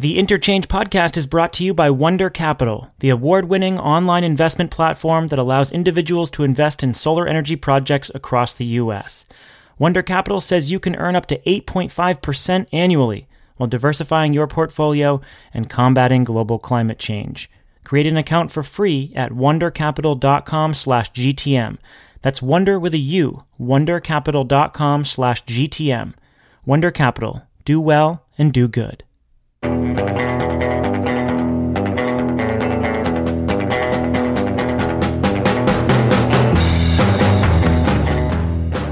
The Interchange podcast is brought to you by Wunder Capital, the award winning online investment platform that allows individuals to invest in solar energy projects across the U.S. Wunder Capital says you can earn up to 8.5% annually while diversifying your portfolio and combating global climate change. Create an account for free at wundercapital.com slash GTM. That's wunder with a U, wundercapital.com slash GTM. Wunder Capital. Do well and do good.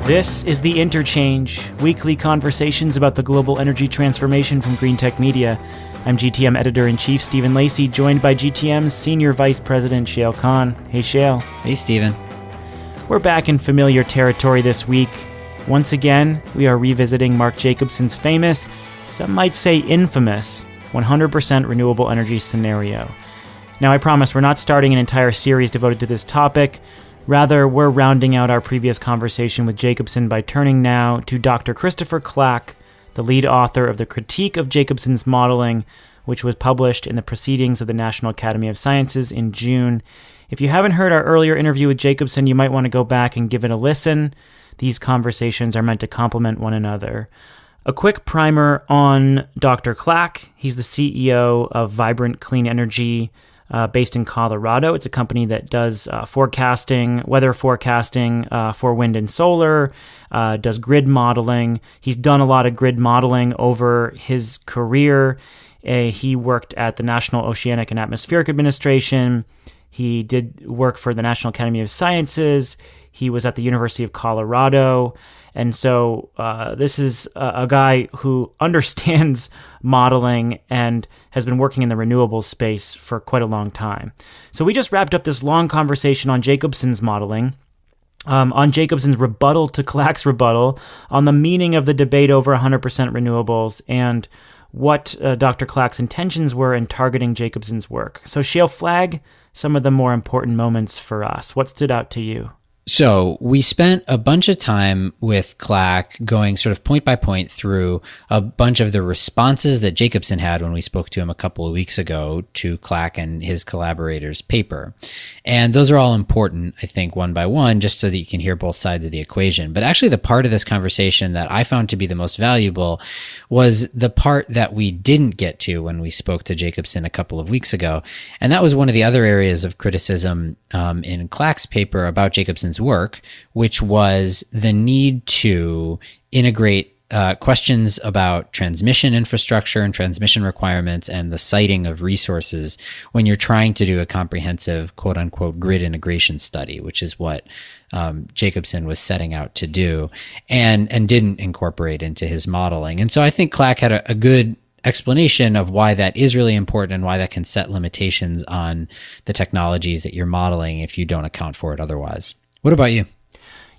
This is The Interchange, weekly conversations about the global energy transformation from Greentech Media. I'm GTM editor in chief Stephen Lacey, joined by GTM's senior vice president Shayle Khan. Hey, Shayle. Hey, Stephen. We're back in familiar territory this week. Once again, we are revisiting Mark Jacobson's famous, some might say infamous, 100% renewable energy scenario. Now, I promise we're not starting an entire series devoted to this topic. Rather, we're rounding out our previous conversation with Jacobson by turning now to Dr. Christopher Clack, the lead author of the Critique of Jacobson's Modeling, which was published in the Proceedings of the National Academy of Sciences in June. If you haven't heard our earlier interview with Jacobson, you might want to go back and give it a listen. These conversations are meant to complement one another. A quick primer on Dr. Clack. He's the CEO of Vibrant Clean Energy, uh, based in Colorado. It's a company that does uh, forecasting, weather forecasting uh, for wind and solar, uh, does grid modeling. He's done a lot of grid modeling over his career. Uh, he worked at the National Oceanic and Atmospheric Administration. He did work for the National Academy of Sciences. He was at the University of Colorado. And so uh, this is a, a, guy who understands modeling and has been working in the renewables space for quite a long time. So we just wrapped up this long conversation on Jacobson's modeling. Um, on Jacobson's rebuttal to Clack's rebuttal, on the meaning of the debate over 100% renewables, and what uh, Dr. Clack's intentions were in targeting Jacobson's work. So, Shayle, flag some of the more important moments for us. What stood out to you? So we spent a bunch of time with Clack going sort of point by point through a bunch of the responses that Jacobson had when we spoke to him a couple of weeks ago to Clack and his collaborators' paper. And those are all important, I think, one by one, just so that you can hear both sides of the equation. But actually, the part of this conversation that I found to be the most valuable was the part that we didn't get to when we spoke to Jacobson a couple of weeks ago. And that was one of the other areas of criticism um, in Clack's paper about Jacobson's work, which was the need to integrate uh, questions about transmission infrastructure and transmission requirements and the siting of resources when you're trying to do a comprehensive quote unquote grid integration study, which is what um, Jacobson was setting out to do and, and didn't incorporate into his modeling. And so I think Clack had a, a good explanation of why that is really important and why that can set limitations on the technologies that you're modeling if you don't account for it otherwise. What about you?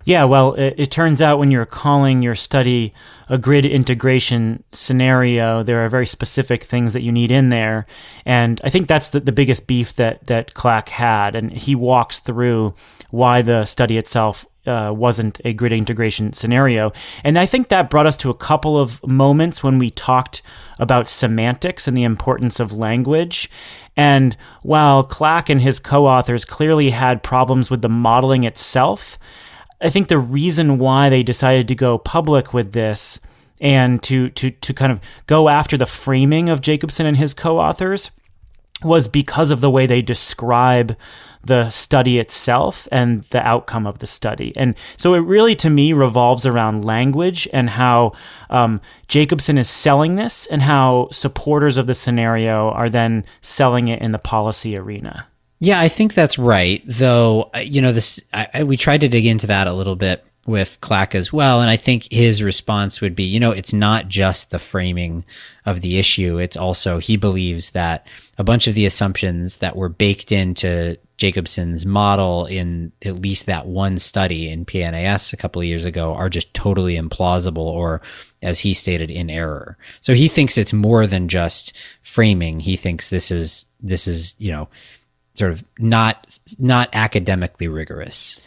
Yeah, well, it, it, turns out when you're calling your study a grid integration scenario, there are very specific things that you need in there. And I think that's the, the biggest beef that, that Clack had. And he walks through why the study itself uh, wasn't a grid integration scenario. And I think that brought us to a couple of moments when we talked about semantics and the importance of language. And while Clack and his co authors clearly had problems with the modeling itself, I think the reason why they decided to go public with this and to, to, to kind of go after the framing of Jacobson and his co authors was because of the way they describe the study itself and the outcome of the study. And so it really, to me, revolves around language and how um, Jacobson is selling this and how supporters of the scenario are then selling it in the policy arena. Yeah, I think that's right. Though, uh, you know, this I, I, we tried to dig into that a little bit with Clack as well. And I think his response would be, you know, it's not just the framing of the issue. It's also, he believes that a bunch of the assumptions that were baked into Jacobson's model in at least that one study in PNAS a couple of years ago are just totally implausible or, as he stated, in error. So he thinks it's more than just framing. He thinks this is, this is, you know, sort of not, not academically rigorous.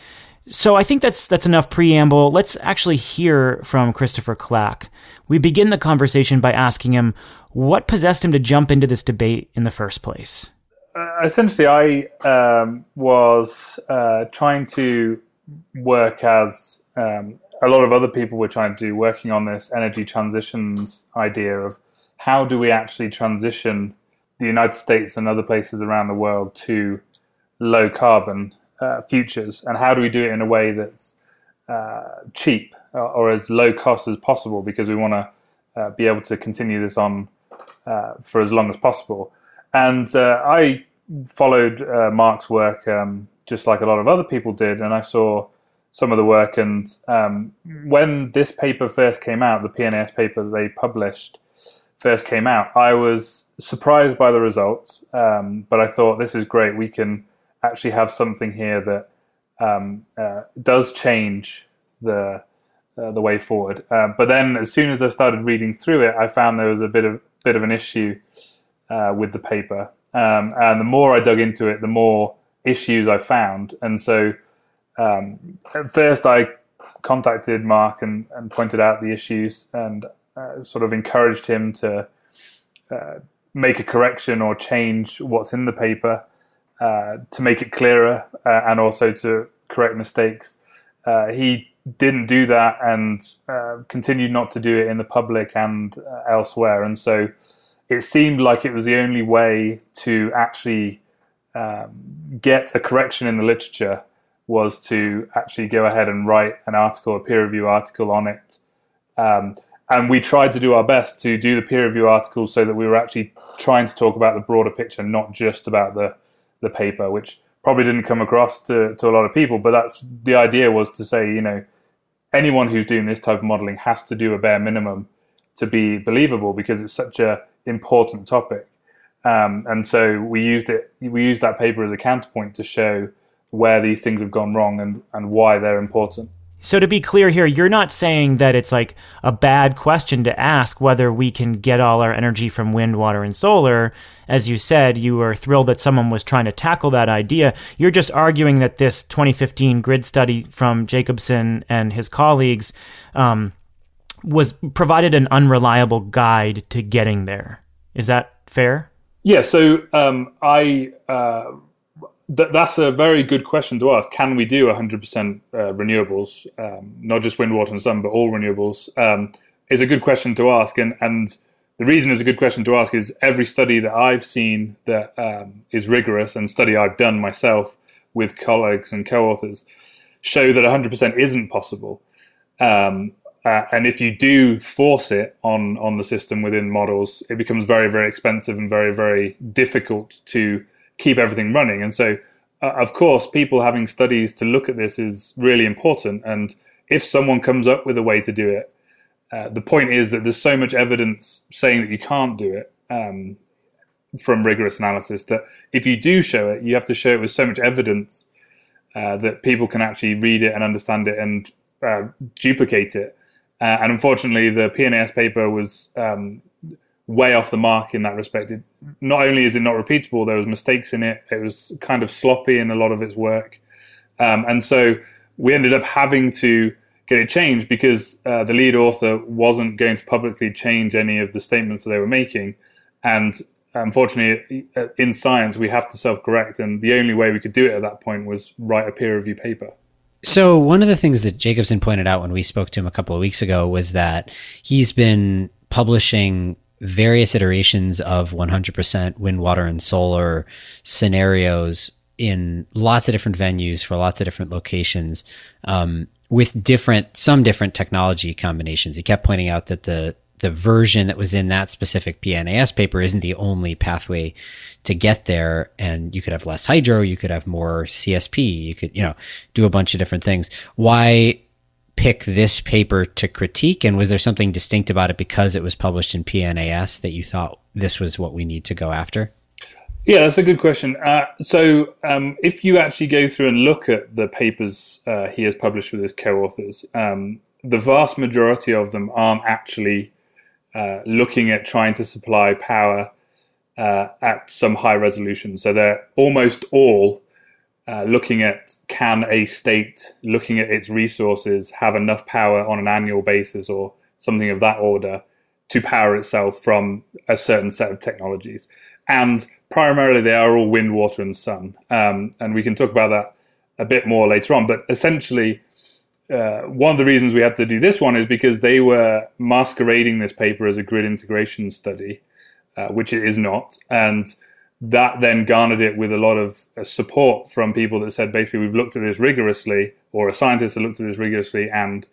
So I think that's that's enough preamble. Let's actually hear from Christopher Clack. We begin the conversation by asking him What possessed him to jump into this debate in the first place? Uh, essentially, I um, was uh, trying to work as um, a lot of other people were trying to do, working on this energy transitions idea of how do we actually transition the United States and other places around the world to low carbon uh, futures, and how do we do it in a way that's uh, cheap or, or, as low cost as possible because we want to uh, be able to continue this on uh, for as long as possible. And uh, I followed uh, Mark's work um, just like a lot of other people did, and I saw some of the work. And um, when this paper first came out, the PNAS paper they published first came out, I was surprised by the results. Um, but I thought this is great. We can actually have something here that um, uh, does change the uh, the way forward. Uh, but then, as soon as I started reading through it, I found there was a bit of bit of an issue uh, with the paper. Um, and the more I dug into it, the more issues I found. And so, um, at first, I contacted Mark and, and pointed out the issues and uh, sort of encouraged him to uh, make a correction or change what's in the paper. Uh, to make it clearer uh, and also to correct mistakes. Uh, he didn't do that and continued not to do it in the public and elsewhere. And so it seemed like it was the only way to actually um, get a correction in the literature was to actually go ahead and write an article, a peer review article on it. Um, and we tried to do our best to do the peer review articles so that we were actually trying to talk about the broader picture, not just about the the paper, which probably didn't come across to, to a lot of people. But that's the idea was to say, you know, anyone who's doing this type of modeling has to do a bare minimum to be believable because it's such a important topic. Um, and so we used it. We used that paper as a counterpoint to show where these things have gone wrong and, and why they're important. So to be clear here, you're not saying that it's like a bad question to ask whether we can get all our energy from wind, water, and solar. As you said, you were thrilled that someone was trying to tackle that idea. You're just arguing that this 2015 grid study from Jacobson and his colleagues um, was provided an unreliable guide to getting there. Is that fair? Yeah. So um, I. Uh th- that's a very good question to ask. Can we do 100% uh, renewables, um, not just wind, water, and sun, but all renewables? Um, is a good question to ask, and and the reason it's a good question to ask is every study that I've seen that um, is rigorous and study I've done myself with colleagues and co-authors show that 100% isn't possible. Um, uh, and if you do force it on on the system within models, it becomes very very expensive and very very difficult to keep everything running. And so, uh, of course, people having studies to look at this is really important. And if someone comes up with a way to do it, uh, the point is that there's so much evidence saying that you can't do it um, from rigorous analysis that if you do show it, you have to show it with so much evidence uh, that people can actually read it and understand it and uh, duplicate it. Uh, and unfortunately, the PNAS paper was um, way off the mark in that respect. It, not only is it not repeatable, there was mistakes in it. It was kind of sloppy in a lot of its work, um, and so we ended up having to get it changed because uh, the lead author wasn't going to publicly change any of the statements that they were making, and unfortunately, uh, in science, we have to self-correct, and the only way we could do it at that point was write a peer review paper. So one of the things that Jacobson pointed out when we spoke to him a couple of weeks ago was that he's been publishing various iterations of 100% wind, water, and solar scenarios in lots of different venues for lots of different locations um, with different some different technology combinations. He kept pointing out that the the version that was in that specific PNAS paper isn't the only pathway to get there. And you could have less hydro, you could have more CSP, you could, you know, do a bunch of different things. Why pick this paper to critique? And was there something distinct about it because it was published in PNAS that you thought this was what we need to go after? Yeah, that's a good question. Uh, so, um, if you actually go through and look at the papers uh, he has published with his co-authors, um, the vast majority of them aren't actually uh, looking at trying to supply power uh, at some high resolution. So they're almost all uh, looking at can a state, looking at its resources, have enough power on an annual basis or something of that order to power itself from a certain set of technologies. And primarily, they are all wind, water, and sun. Um, and we can talk about that a bit more later on. But essentially, uh, one of the reasons we had to do this one is because they were masquerading this paper as a grid integration study, uh, which it is not. And that then garnered it with a lot of uh, support from people that said basically we've looked at this rigorously, or a scientist has looked at this rigorously and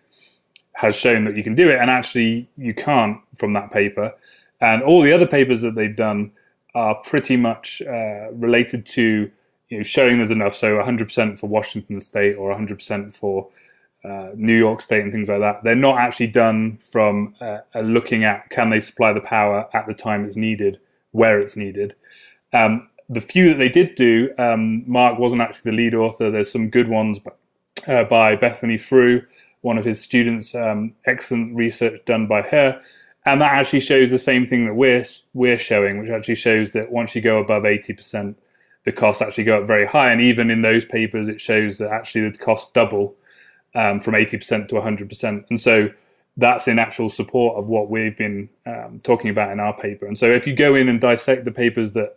has shown that you can do it, and actually you can't from that paper. And all the other papers that they've done are pretty much uh, related to you know, showing there's enough. So 100% for Washington State or 100% for uh, New York State and things like that. They're not actually done from uh, looking at can they supply the power at the time it's needed, where it's needed. Um, the few that they did do, um, Mark wasn't actually the lead author. There's some good ones uh, by Bethany Frew, one of his students. Um, excellent research done by her, and that actually shows the same thing that we're we're showing, which actually shows that once you go above eighty percent, the costs actually go up very high. And even in those papers, it shows that actually the costs double um, from eighty percent to hundred percent. And so that's in actual support of what we've been um, talking about in our paper. And so if you go in and dissect the papers that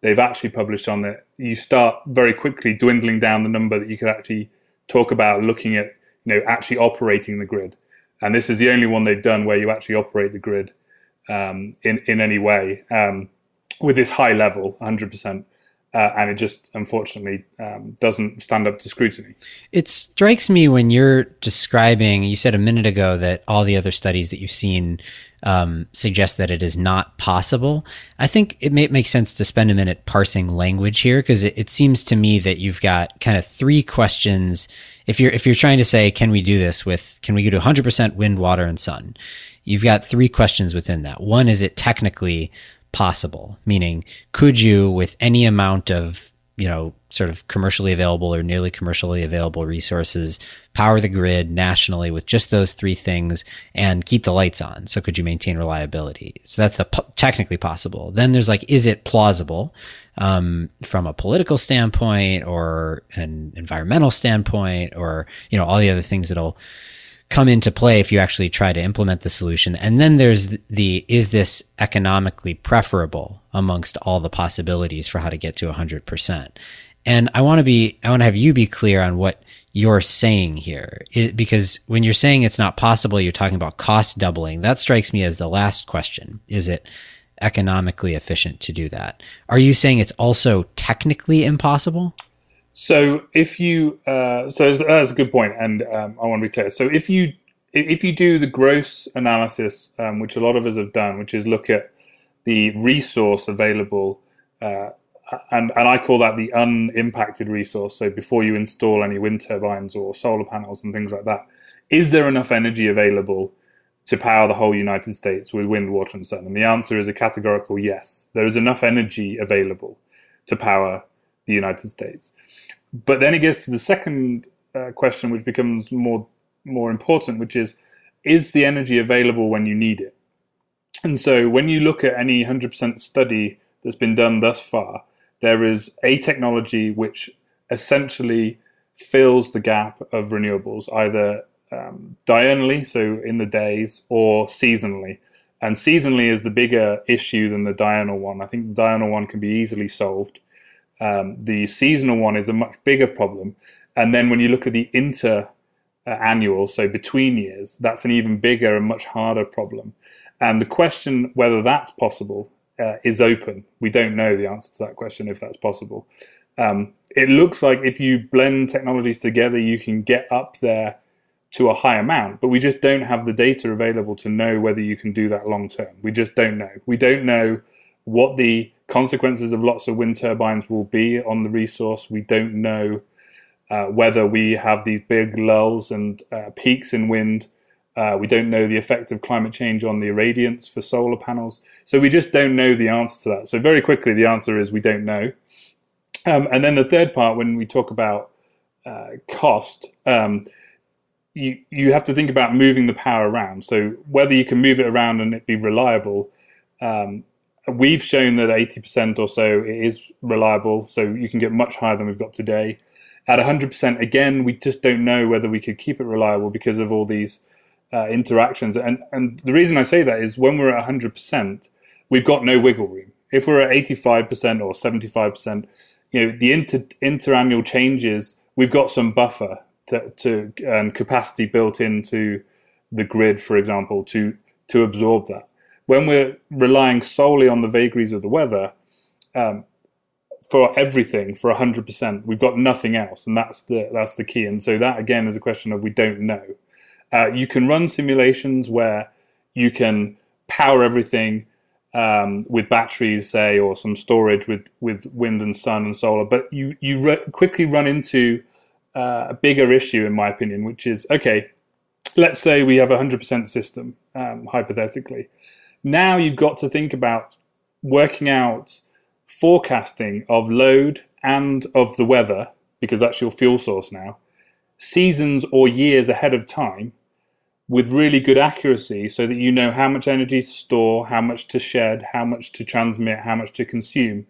they've actually published on it, you start very quickly dwindling down the number that you could actually talk about looking at, you know, actually operating the grid. And this is the only one they've done where you actually operate the grid um, in in any way um, with this high level, 100%. Uh, and it just unfortunately um, doesn't stand up to scrutiny. It strikes me when you're describing, you said a minute ago that all the other studies that you've seen um, suggest that it is not possible. I think it may make sense to spend a minute parsing language here because it, it seems to me that you've got kind of three questions. If you're if you're trying to say, can we do this with can we go to 100% wind, water, and sun? You've got three questions within that. One is it technically possible? Meaning, could you, with any amount of you know, sort of commercially available or nearly commercially available resources, power the grid nationally with just those three things and keep the lights on. So could you maintain reliability? So that's the technically possible. Then there's like, is it plausible um, from a political standpoint or an environmental standpoint or, you know, all the other things that'll come into play if you actually try to implement the solution. And then there's the, is this economically preferable amongst all the possibilities for how to get to 100%? And I want to be, I want to have you be clear on what you're saying here. It, because when you're saying it's not possible, you're talking about cost doubling. That strikes me as the last question. Is it economically efficient to do that? Are you saying it's also technically impossible? So if you, uh, so that's, that's, a good point, and um, I want to be clear. So if you if you do the gross analysis, um, which a lot of us have done, which is look at the resource available, uh, and and I call that the unimpacted resource. So before you install any wind turbines or solar panels and things like that, is there enough energy available to power the whole United States with wind, water, and sun? And the answer is a categorical yes. There is enough energy available to power the United States. But then it gets to the second uh, question, which becomes more more important, which is is the energy available when you need it? And so when you look at any 100% study that's been done thus far, there is a technology which essentially fills the gap of renewables, either um, diurnally, so in the days, or seasonally. And seasonally is the bigger issue than the diurnal one. I think the diurnal one can be easily solved. Um, the seasonal one is a much bigger problem. And then when you look at the inter uh, annual, so between years, that's an even bigger and much harder problem. And the question whether that's possible uh, is open. We don't know the answer to that question if that's possible. Um, it looks like if you blend technologies together, you can get up there to a high amount, but we just don't have the data available to know whether you can do that long term. We just don't know. We don't know what the consequences of lots of wind turbines will be on the resource. We don't know uh, whether we have these big lulls and uh, peaks in wind. Uh, we don't know the effect of climate change on the irradiance for solar panels. So we just don't know the answer to that. So very quickly, the answer is we don't know. Um, and then the third part, when we talk about uh, cost, um, you you have to think about moving the power around. So whether you can move it around and it be reliable um, we've shown that 80% or so is reliable, so you can get much higher than we've got today. At 100%, again, we just don't know whether we could keep it reliable because of all these uh, interactions. And and the reason I say that is when we're at 100%, we've got no wiggle room. If we're at 85% or 75%, you know the inter interannual changes, we've got some buffer to, to and capacity built into the grid, for example, to to absorb that. When we're relying solely on the vagaries of the weather, um, for everything for 100% we've got nothing else and that's the that's the key. And so that again is a question of we don't know. Uh, you can run simulations where you can power everything um, with batteries say or some storage with with wind and sun and solar but you you re- quickly run into uh, a bigger issue in my opinion which is okay let's say we have a 100% system um, hypothetically now you've got to think about working out forecasting of load and of the weather, because that's your fuel source now, seasons or years ahead of time with really good accuracy so that you know how much energy to store, how much to shed, how much to transmit, how much to consume.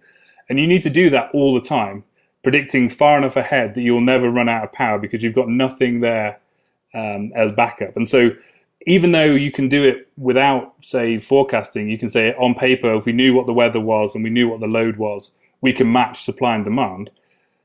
And you need to do that all the time, predicting far enough ahead that you'll never run out of power because you've got nothing there um, as backup. And so even though you can do it without, say, forecasting, you can say on paper, if we knew what the weather was and we knew what the load was, we can match supply and demand.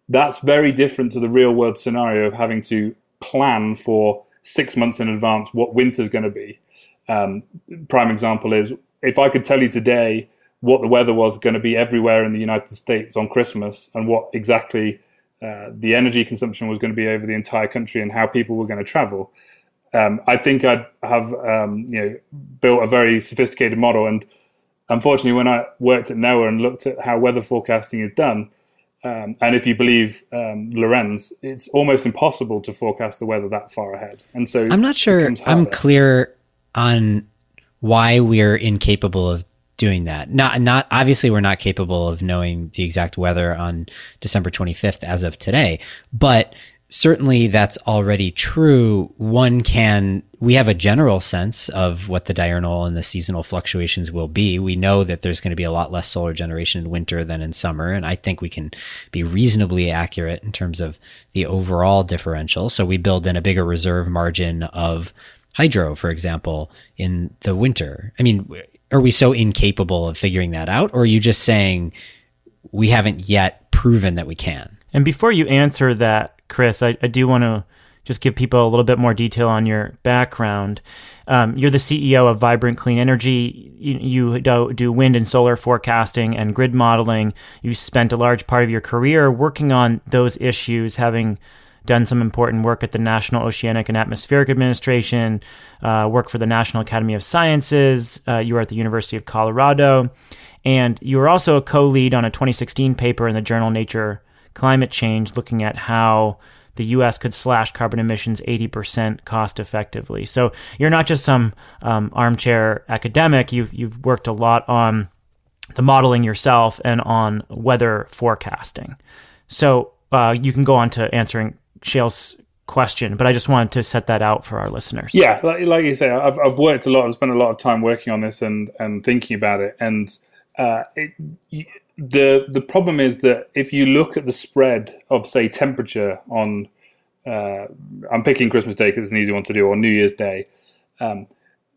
That's very different to the real world scenario of having to plan for six months in advance what winter's going to be. Um, prime example is if I could tell you today what the weather was going to be everywhere in the United States on Christmas and what exactly uh, the energy consumption was going to be over the entire country and how people were going to travel, um, I think I'd have um, you know built a very sophisticated model. And unfortunately, when I worked at NOAA and looked at how weather forecasting is done, um, and if you believe um, Lorenz, it's almost impossible to forecast the weather that far ahead. And so I'm not sure I'm clear on why we're incapable of doing that. Not not obviously we're not capable of knowing the exact weather on December 25th as of today, but certainly that's already true. One can, we have a general sense of what the diurnal and the seasonal fluctuations will be. We know that there's going to be a lot less solar generation in winter than in summer. And I think we can be reasonably accurate in terms of the overall differential. So we build in a bigger reserve margin of hydro, for example, in the winter. I mean, are we so incapable of figuring that out? Or are you just saying we haven't yet proven that we can? And before you answer that, Chris, I, I do want to just give people a little bit more detail on your background. Um, you're the CEO of Vibrant Clean Energy. You, you do, wind and solar forecasting and grid modeling. You spent a large part of your career working on those issues, having done some important work at the National Oceanic and Atmospheric Administration, uh, work for the National Academy of Sciences. Uh, you were at the University of Colorado. And you were also a co lead on a 2016 paper in the journal Nature climate change, looking at how the U.S. could slash carbon emissions 80% cost effectively. So you're not just some um, armchair academic. You've you've worked a lot on the modeling yourself and on weather forecasting. So uh, you can go on to answering Shayle's question, but I just wanted to set that out for our listeners. Yeah, like, like you say, I've, I've worked a lot. I've spent a lot of time working on this and and thinking about it. And uh, it, the the problem is that if you look at the spread of say temperature on uh, I'm picking Christmas Day because it's an easy one to do or New Year's Day. Um,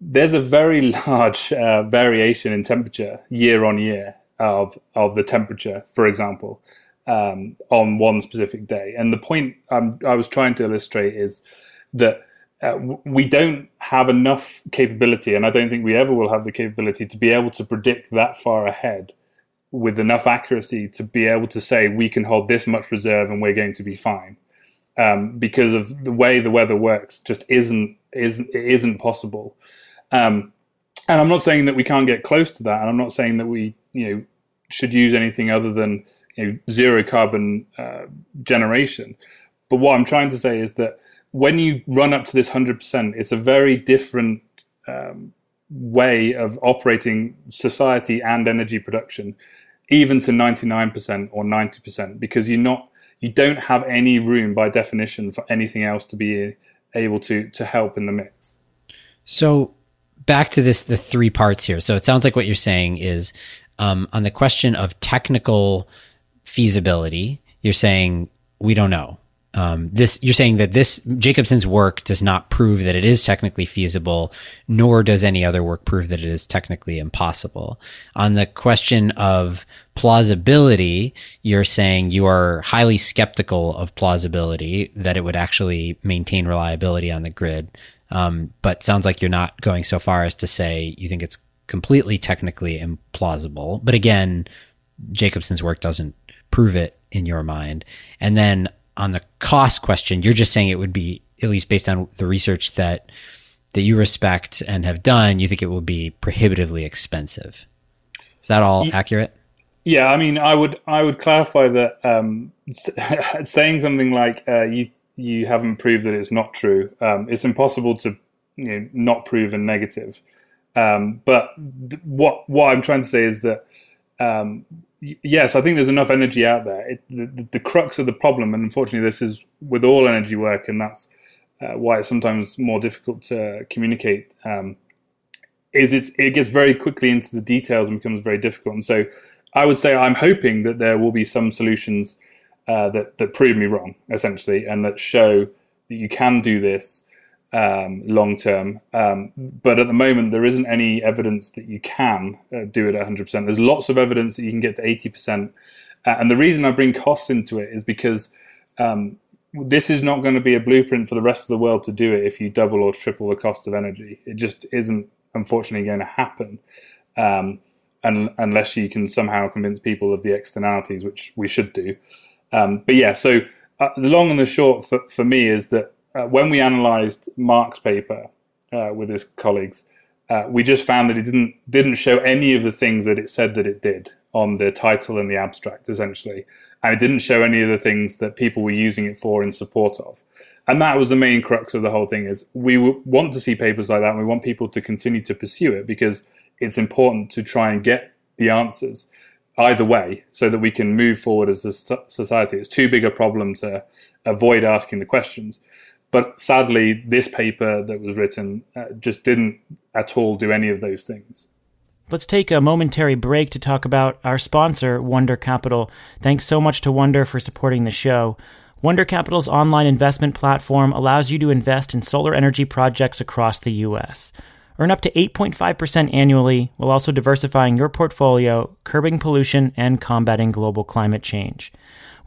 there's a very large uh, variation in temperature year on year of of the temperature, for example, um, on one specific day. And the point I'm, i was trying to illustrate is that uh, we don't have enough capability, and I don't think we ever will have the capability to be able to predict that far ahead with enough accuracy to be able to say we can hold this much reserve and we're going to be fine. Um, because of the way the weather works, just isn't isn't isn't possible. Um, and I'm not saying that we can't get close to that, and I'm not saying that we you know should use anything other than you know, zero carbon uh, generation. But what I'm trying to say is that when you run up to this 100%, it's a very different um, way of operating society and energy production even to 99% or 90% because you're not you don't have any room by definition for anything else to be able to to help in the mix. So back to this the three parts here. So it sounds like what you're saying is um, on the question of technical feasibility you're saying we don't know um, this you're saying that this Jacobson's work does not prove that it is technically feasible, nor does any other work prove that it is technically impossible. On the question of plausibility, you're saying you are highly skeptical of plausibility that it would actually maintain reliability on the grid. Um, but sounds like you're not going so far as to say you think it's completely technically implausible. But again, Jacobson's work doesn't prove it in your mind. And then on the cost question, you're just saying it would be at least based on the research that that you respect and have done, you think it will be prohibitively expensive. Is that all accurate? Yeah, I mean, I would I would clarify that um, saying something like uh, you you haven't proved that it's not true. Um, it's impossible to you know, not prove a negative. Um, but th- what what I'm trying to say is that um, yes, I think there's enough energy out there. It, the, the, crux of the problem, and unfortunately, this is with all energy work, and that's uh, why it's sometimes more difficult to communicate. Um, is it gets very quickly into the details and becomes very difficult. And so, I would say I'm hoping that there will be some solutions uh, that that prove me wrong, essentially, and that show that you can do this um, long term. Um, but at the moment, there isn't any evidence that you can uh, do it at 100%. There's lots of evidence that you can get to 80%. Uh, and the reason I bring costs into it is because um, this is not going to be a blueprint for the rest of the world to do it if you double or triple the cost of energy. It just isn't, unfortunately, going to happen. Um, un- unless you can somehow convince people of the externalities, which we should do. Um, but yeah, so uh, the long and the short for, for me is that uh, when we analysed Mark's paper uh, with his colleagues, uh, we just found that it didn't didn't show any of the things that it said that it did on the title and the abstract, essentially, and it didn't show any of the things that people were using it for in support of. And that was the main crux of the whole thing: is we want to see papers like that, and we want people to continue to pursue it because it's important to try and get the answers either way so that we can move forward as a society. It's too big a problem to avoid asking the questions. But sadly, this paper that was written uh, just didn't at all do any of those things. Let's take a momentary break to talk about our sponsor, Wunder Capital. Thanks so much to Wunder for supporting the show. Wunder Capital's online investment platform allows you to invest in solar energy projects across the U.S. Earn up to 8.5% annually while also diversifying your portfolio, curbing pollution, and combating global climate change.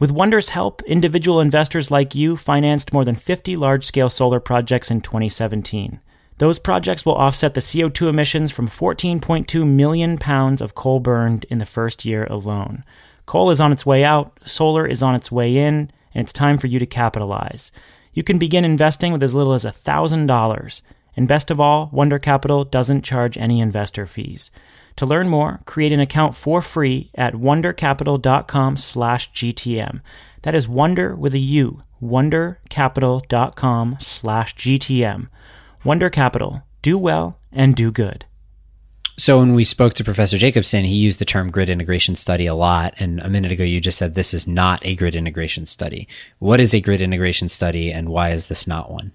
With Wunder's help, individual investors like you financed more than 50 large scale solar projects in 2017. Those projects will offset the CO2 emissions from 14.2 million pounds of coal burned in the first year alone. Coal is on its way out, solar is on its way in, and it's time for you to capitalize. You can begin investing with as little as $1,000. And best of all, Wunder Capital doesn't charge any investor fees. To learn more, create an account for free at wundercapital.com slash gtm That is wunder with a U, wundercapital.com slash gtm Wunder Capital. Do well and do good. So when we spoke to Professor Jacobson, he used the term grid integration study a lot. And a minute ago, you just said this is not a grid integration study. What is a grid integration study and why is this not one?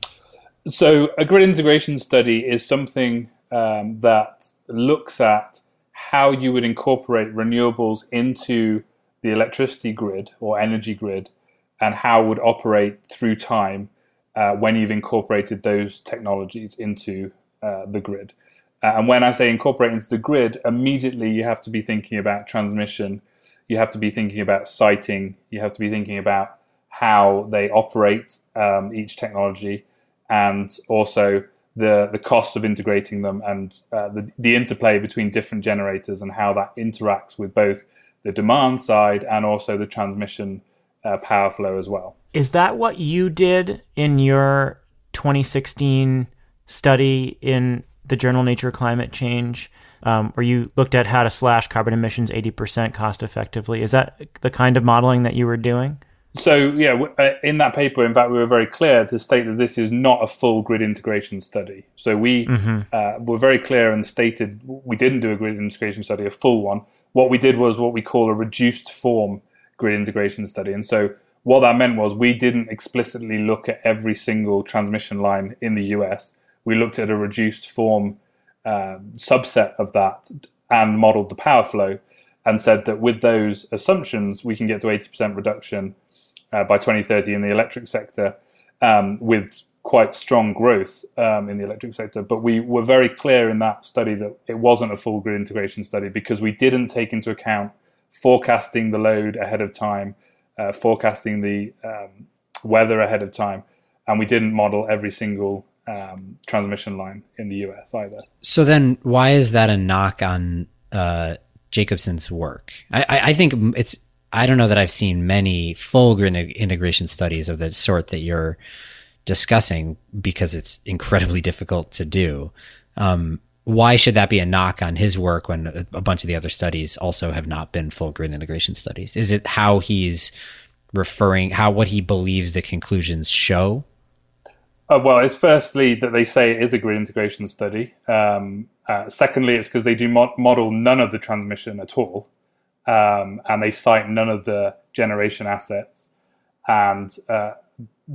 So a grid integration study is something um, that looks at how you would incorporate renewables into the electricity grid or energy grid and how it would operate through time uh, when you've incorporated those technologies into uh, the grid. Uh, and when I say incorporate into the grid, immediately you have to be thinking about transmission, you have to be thinking about siting, you have to be thinking about how they operate um, each technology, and also the the cost of integrating them and uh, the the interplay between different generators and how that interacts with both the demand side and also the transmission uh, power flow as well. Is that what you did in your 2016 study in the journal Nature Climate Change? Um, where you looked at how to slash carbon emissions 80% cost effectively. Is that the kind of modeling that you were doing? So yeah, uh, in that paper, in fact, we were very clear to state that this is not a full grid integration study. So we mm-hmm. uh, were very clear and stated we didn't do a grid integration study, a full one. What we did was what we call a reduced form grid integration study. And so what that meant was we didn't explicitly look at every single transmission line in the US. We looked at a reduced form uh, subset of that and modeled the power flow and said that with those assumptions, we can get to 80% reduction uh, by 2030 in the electric sector um, with quite strong growth um, in the electric sector. But we were very clear in that study that it wasn't a full grid integration study because we didn't take into account forecasting the load ahead of time, uh, forecasting the um, weather ahead of time, and we didn't model every single um, transmission line in the US either. So then, why is that a knock on uh, Jacobson's work? I, I, I, think it's. I don't know that I've seen many full integration studies of the sort that you're discussing because it's incredibly difficult to do. Um, why should that be a knock on his work when a, a bunch of the other studies also have not been full grid integration studies? Is it how he's referring how what he believes the conclusions show uh, well, it's firstly that they say it is a grid integration study. Um, uh, secondly, it's because they do mo- model none of the transmission at all, um, and they site none of the generation assets, and uh,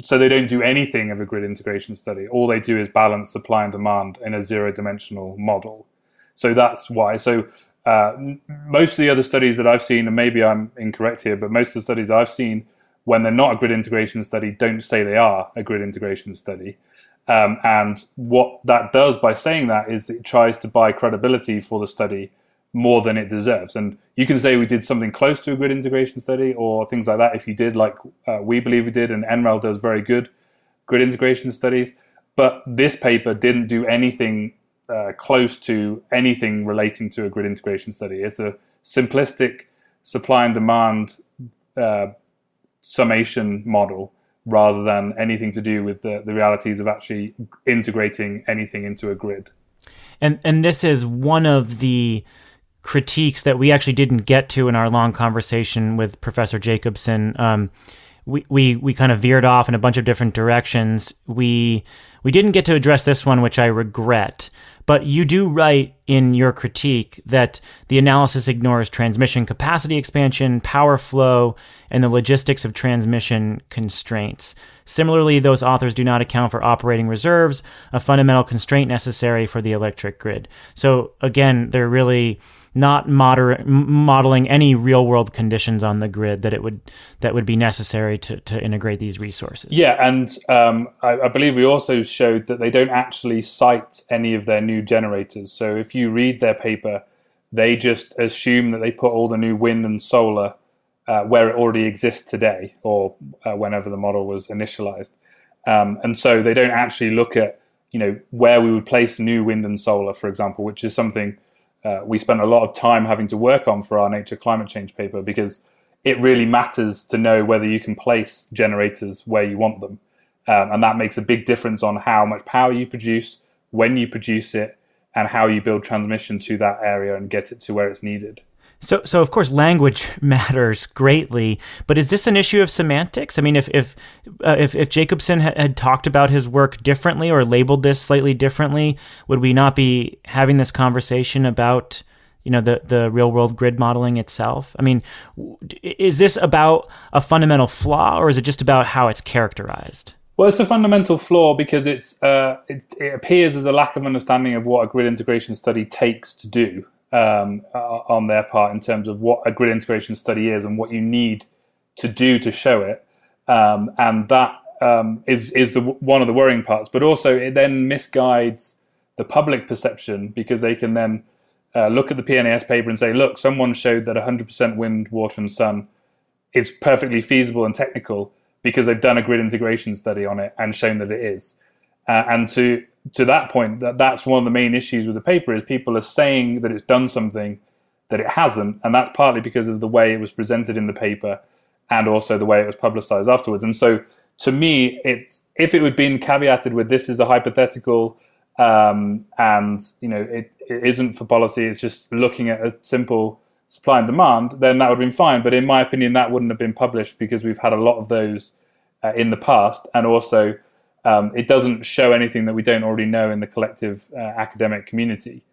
so they don't do anything of a grid integration study. All they do is balance supply and demand in a zero-dimensional model. So that's why. So uh, most of the other studies that I've seen, and maybe I'm incorrect here, but most of the studies I've seen when they're not a grid integration study, don't say they are a grid integration study. Um, and what that does by saying that is it tries to buy credibility for the study more than it deserves. And you can say we did something close to a grid integration study or things like that if you did, like uh, we believe we did, and NREL does very good grid integration studies. But this paper didn't do anything uh, close to anything relating to a grid integration study. It's a simplistic supply and demand uh, summation model rather than anything to do with the, the realities of actually integrating anything into a grid. And and this is one of the critiques that we actually didn't get to in our long conversation with Professor Jacobson. Um, we, we we kind of veered off in a bunch of different directions. We we didn't get to address this one, which I regret. But you do write in your critique that the analysis ignores transmission capacity expansion, power flow, and the logistics of transmission constraints. Similarly, those authors do not account for operating reserves, a fundamental constraint necessary for the electric grid. So, again, they're really not moder- modeling any real world conditions on the grid that it would that would be necessary to, to integrate these resources. Yeah, and um, I, I, believe we also showed that they don't actually site any of their new generators. So if you read their paper, they just assume that they put all the new wind and solar uh, where it already exists today, or uh, whenever the model was initialized, um, and so they don't actually look at you know where we would place new wind and solar, for example, which is something uh, we spent a lot of time having to work on for our nature climate change paper because it really matters to know whether you can place generators where you want them. Um, and that makes a big difference on how much power you produce, when you produce it, and how you build transmission to that area and get it to where it's needed. So, so of course, language matters greatly. But is this an issue of semantics? I mean, if if uh, if, if, Jacobson had, had, talked about his work differently or labeled this slightly differently, would we not be having this conversation about you know the the real world grid modeling itself? I mean, is this about a fundamental flaw, or is it just about how it's characterized? Well, it's a fundamental flaw because it's uh, it, it appears as a lack of understanding of what a grid integration study takes to do um, on their part in terms of what a grid integration study is and what you need to do to show it. Um, and that um, is is the one of the worrying parts. But also, it then misguides the public perception because they can then uh, look at the PNAS paper and say, "Look, someone showed that 100% wind, water, and sun is perfectly feasible and technical because they've done a grid integration study on it and shown that it is." Uh, and to to that point, that that's one of the main issues with the paper is people are saying that it's done something that it hasn't, and that's partly because of the way it was presented in the paper and also the way it was publicized afterwards. And so, to me, it if it had been caveated with this is a hypothetical, um, and you know it, it isn't for policy, it's just looking at a simple supply and demand, then that would have been fine. But in my opinion, that wouldn't have been published because we've had a lot of those uh, in the past, and also um, it doesn't show anything that we don't already know in the collective uh, academic community.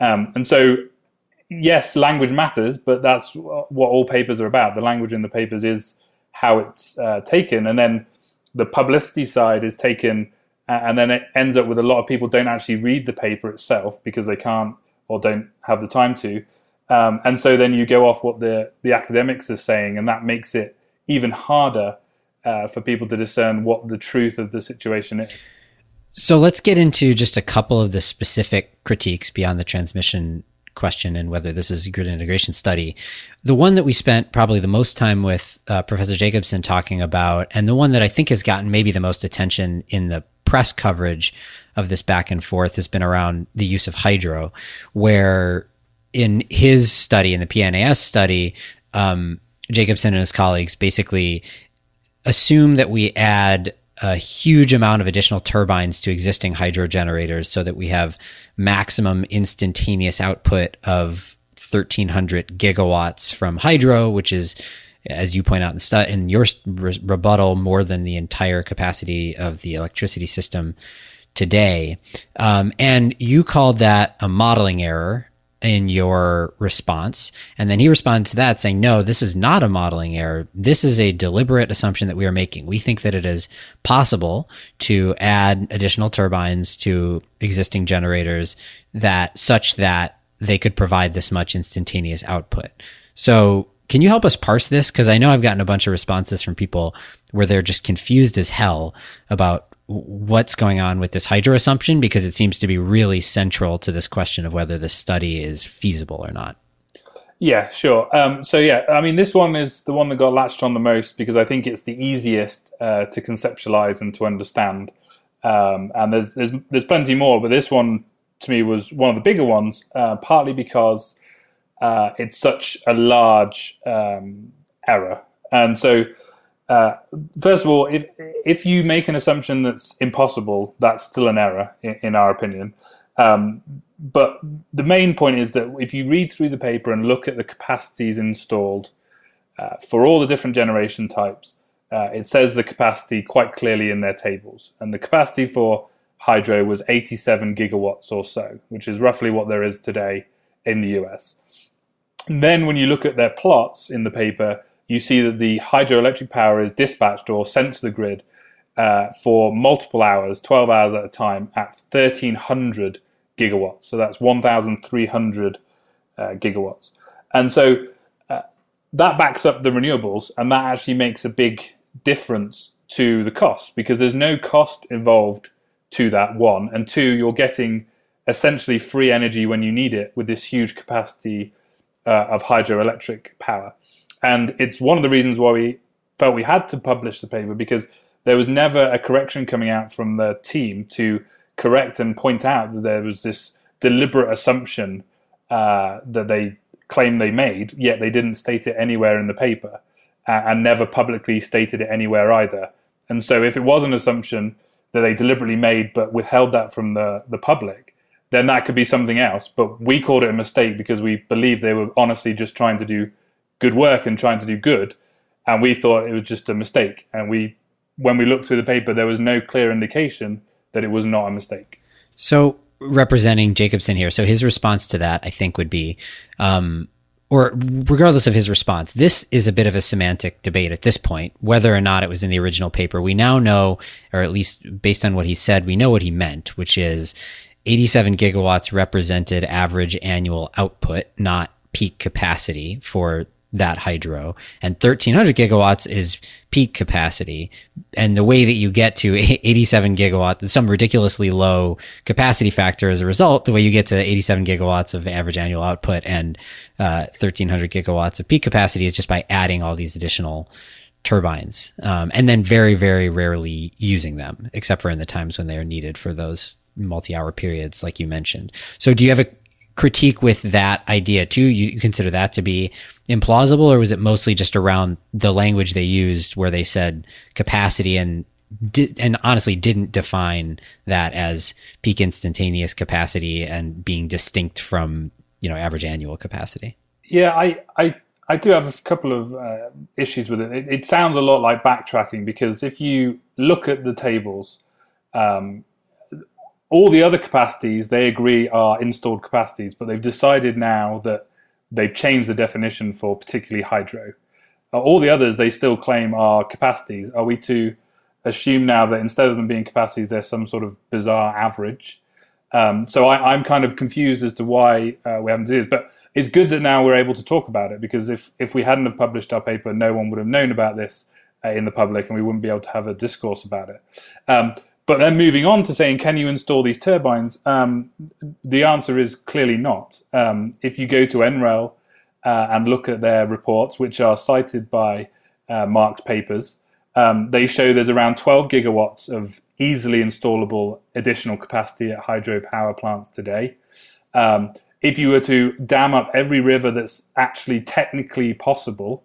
Um, and so, yes, language matters, but that's what all papers are about. The language in the papers is how it's uh, taken, and then the publicity side is taken, and then it ends up with a lot of people don't actually read the paper itself because they can't or don't have the time to. Um, and so then you go off what the, the academics are saying, and that makes it even harder uh, for people to discern what the truth of the situation is. So let's get into just a couple of the specific critiques beyond the transmission question and whether this is a grid integration study. The one that we spent probably the most time with uh, Professor Jacobson talking about, and the one that I think has gotten maybe the most attention in the press coverage of this back and forth has been around the use of hydro, where in his study, in the PNAS study, um, Jacobson and his colleagues basically assume that we add a huge amount of additional turbines to existing hydro generators so that we have maximum instantaneous output of 1300 gigawatts from hydro, which is, as you point out in, stu- in your re- rebuttal, more than the entire capacity of the electricity system today. Um, and you called that a modeling error in your response. And then he responds to that saying, no, this is not a modeling error. This is a deliberate assumption that we are making. We think that it is possible to add additional turbines to existing generators that such that they could provide this much instantaneous output. So can you help us parse this? Cause I know I've gotten a bunch of responses from people where they're just confused as hell about what's going on with this hydro assumption because it seems to be really central to this question of whether the study is feasible or not. Yeah, sure. Um, so yeah, I mean, this one is the one that got latched on the most because I think it's the easiest uh, to conceptualize and to understand. Um, and there's there's there's plenty more, but this one to me was one of the bigger ones, uh, partly because uh, it's such a large um, error, and so uh, first of all, if if you make an assumption that's impossible, that's still an error in, in our opinion. Um, but the main point is that if you read through the paper and look at the capacities installed uh, for all the different generation types, uh, it says the capacity quite clearly in their tables. And the capacity for hydro was 87 gigawatts or so, which is roughly what there is today in the US. And then when you look at their plots in the paper, you see that the hydroelectric power is dispatched or sent to the grid uh, for multiple hours, 12 hours at a time, at 1300 gigawatts. So that's 1,300 uh, gigawatts. And so uh, that backs up the renewables, and that actually makes a big difference to the cost because there's no cost involved to that, one. And two, you're getting essentially free energy when you need it with this huge capacity uh, of hydroelectric power. And it's one of the reasons why we felt we had to publish the paper because there was never a correction coming out from the team to correct and point out that there was this deliberate assumption uh, that they claimed they made, yet they didn't state it anywhere in the paper uh, and never publicly stated it anywhere either. And so, if it was an assumption that they deliberately made but withheld that from the, the public, then that could be something else. But we called it a mistake because we believe they were honestly just trying to do good work and trying to do good. And we thought it was just a mistake. And we, when we looked through the paper, there was no clear indication that it was not a mistake. So, representing Jacobson here, so his response to that, I think, would be, um, or regardless of his response, this is a bit of a semantic debate at this point, whether or not it was in the original paper. We now know, or at least based on what he said, we know what he meant, which is 87 gigawatts represented average annual output, not peak capacity for that hydro. And 1300 gigawatts is peak capacity. And the way that you get to 87 gigawatt some ridiculously low capacity factor as a result the way you get to 87 gigawatts of average annual output and uh, 1300 gigawatts of peak capacity is just by adding all these additional turbines. Um, and then very very rarely using them except for in the times when they are needed for those multi-hour periods like you mentioned. So do you have a critique with that idea too? You, you, consider that to be implausible, or was it mostly just around the language they used, where they said capacity and di- and honestly didn't define that as peak instantaneous capacity and being distinct from you know average annual capacity? Yeah, I I. I do have a couple of uh, issues with it. it. it. sounds a lot like backtracking because if you look at the tables, um, all the other capacities they agree are installed capacities, but they've decided now that they've changed the definition for particularly hydro. Uh, all the others they still claim are capacities. Are we to assume now that instead of them being capacities, there's some sort of bizarre average? Um, so I, am kind of confused as to why uh, we haven't done this, but it's good that now we're able to talk about it because if if we hadn't have published our paper, no one would have known about this, uh, in the public, and we wouldn't be able to have a discourse about it. Um, but then moving on to saying, can you install these turbines? Um, the answer is clearly not. Um, if you go to NREL uh, and look at their reports, which are cited by uh, Mark's papers, um, they show there's around 12 gigawatts of easily installable additional capacity at hydropower plants today. Um, if you were to dam up every river that's actually technically possible,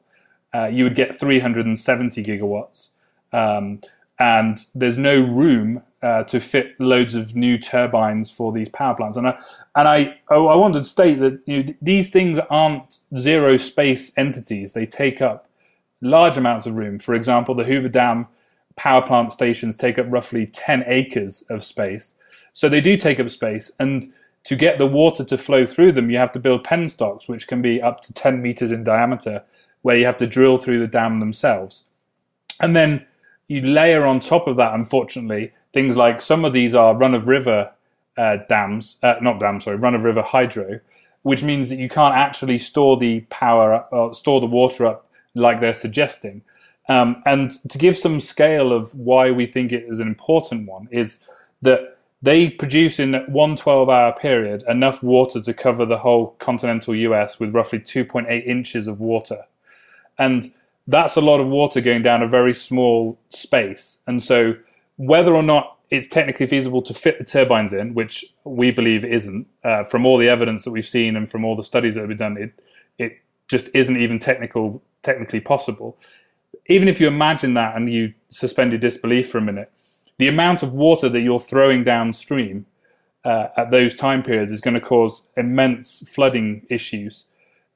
uh, you would get 370 gigawatts. Um, and there's no room uh, to fit loads of new turbines for these power plants. And I, and I, oh, I wanted to state that you know, these things aren't zero space entities. They take up large amounts of room. For example, the Hoover Dam power plant stations take up roughly 10 acres of space. So they do take up space. And to get the water to flow through them, you have to build penstocks, which can be up to 10 meters in diameter, where you have to drill through the dam themselves. And then you layer on top of that, unfortunately, things like some of these are run of river uh, dams, uh, not dams, sorry, run of river hydro, which means that you can't actually store the power or store the water up like they're suggesting. Um, and to give some scale of why we think it is an important one, is that they produce in that one 12 hour period enough water to cover the whole continental US with roughly 2.8 inches of water. And that's a lot of water going down a very small space. And so, whether or not it's technically feasible to fit the turbines in, which we believe isn't, uh, from all the evidence that we've seen and from all the studies that have been done, it it just isn't even technical technically possible. Even if you imagine that and you suspend your disbelief for a minute, the amount of water that you're throwing downstream uh, at those time periods is going to cause immense flooding issues.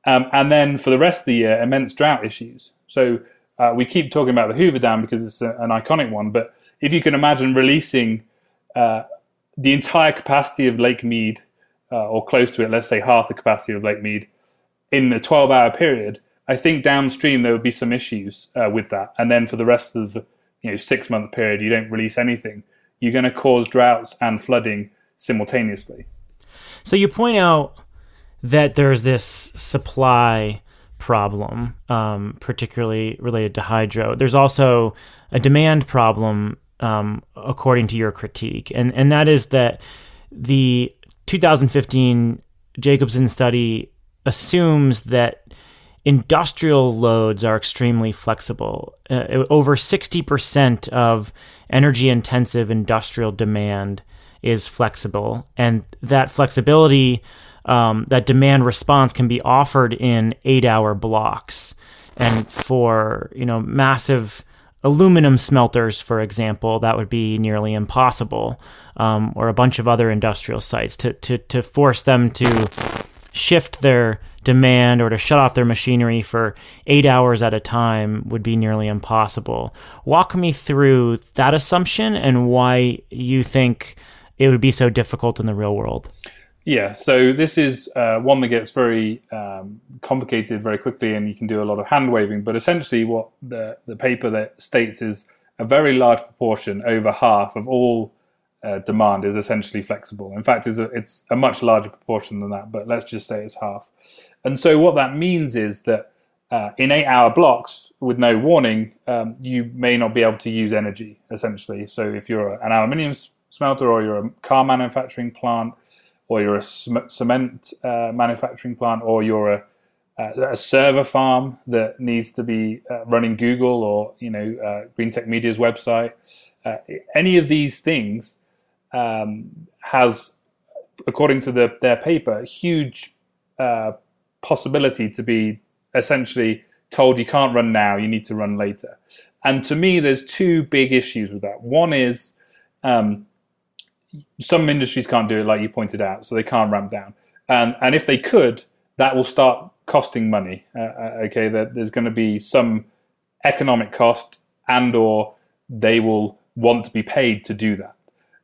Um, and then for the rest of the year, immense drought issues. So uh, we keep talking about the Hoover Dam because it's a, an iconic one, but if you can imagine releasing uh, the entire capacity of Lake Mead, uh, or close to it, let's say half the capacity of Lake Mead, in a 12 hour period, I think downstream there would be some issues uh, with that. And then for the rest of the you know, six month period, you don't release anything. You're going to cause droughts and flooding simultaneously. So you point out that there's this supply problem, um, particularly related to hydro. There's also a demand problem, um, according to your critique, and and that is that the 2015 Jacobson study assumes that industrial loads are extremely flexible. Uh, over 60% of energy intensive industrial demand is flexible, and that flexibility um, that demand response can be offered in eight hour blocks. And for, you know, massive aluminum smelters, for example, that would be nearly impossible, um, or a bunch of other industrial sites to, to, to force them to shift their demand or to shut off their machinery for eight hours at a time would be nearly impossible. Walk me through that assumption and why you think it would be so difficult in the real world. Yeah, so this is uh, one that gets very um, complicated very quickly, and you can do a lot of hand waving. But essentially, what the, the paper that states is a very large proportion, over half of all uh, demand, is essentially flexible. In fact, it's a, it's a much larger proportion than that, but let's just say it's half. And so, what that means is that uh, in eight hour blocks with no warning, um, you may not be able to use energy, essentially. So, if you're an aluminium smelter or you're a car manufacturing plant, or you're a cement uh, manufacturing plant, or you're a, a, server farm that needs to be uh, running Google or you know uh, Green Tech Media's website. Uh, any of these things um, has, according to the, their paper, huge uh, possibility to be essentially told you can't run now, you need to run later. And to me, there's two big issues with that. One is um, some industries can't do it, like you pointed out, so they can't ramp down. And and if they could, that will start costing money. Uh, uh okay, that there's going to be some economic cost, and or they will want to be paid to do that.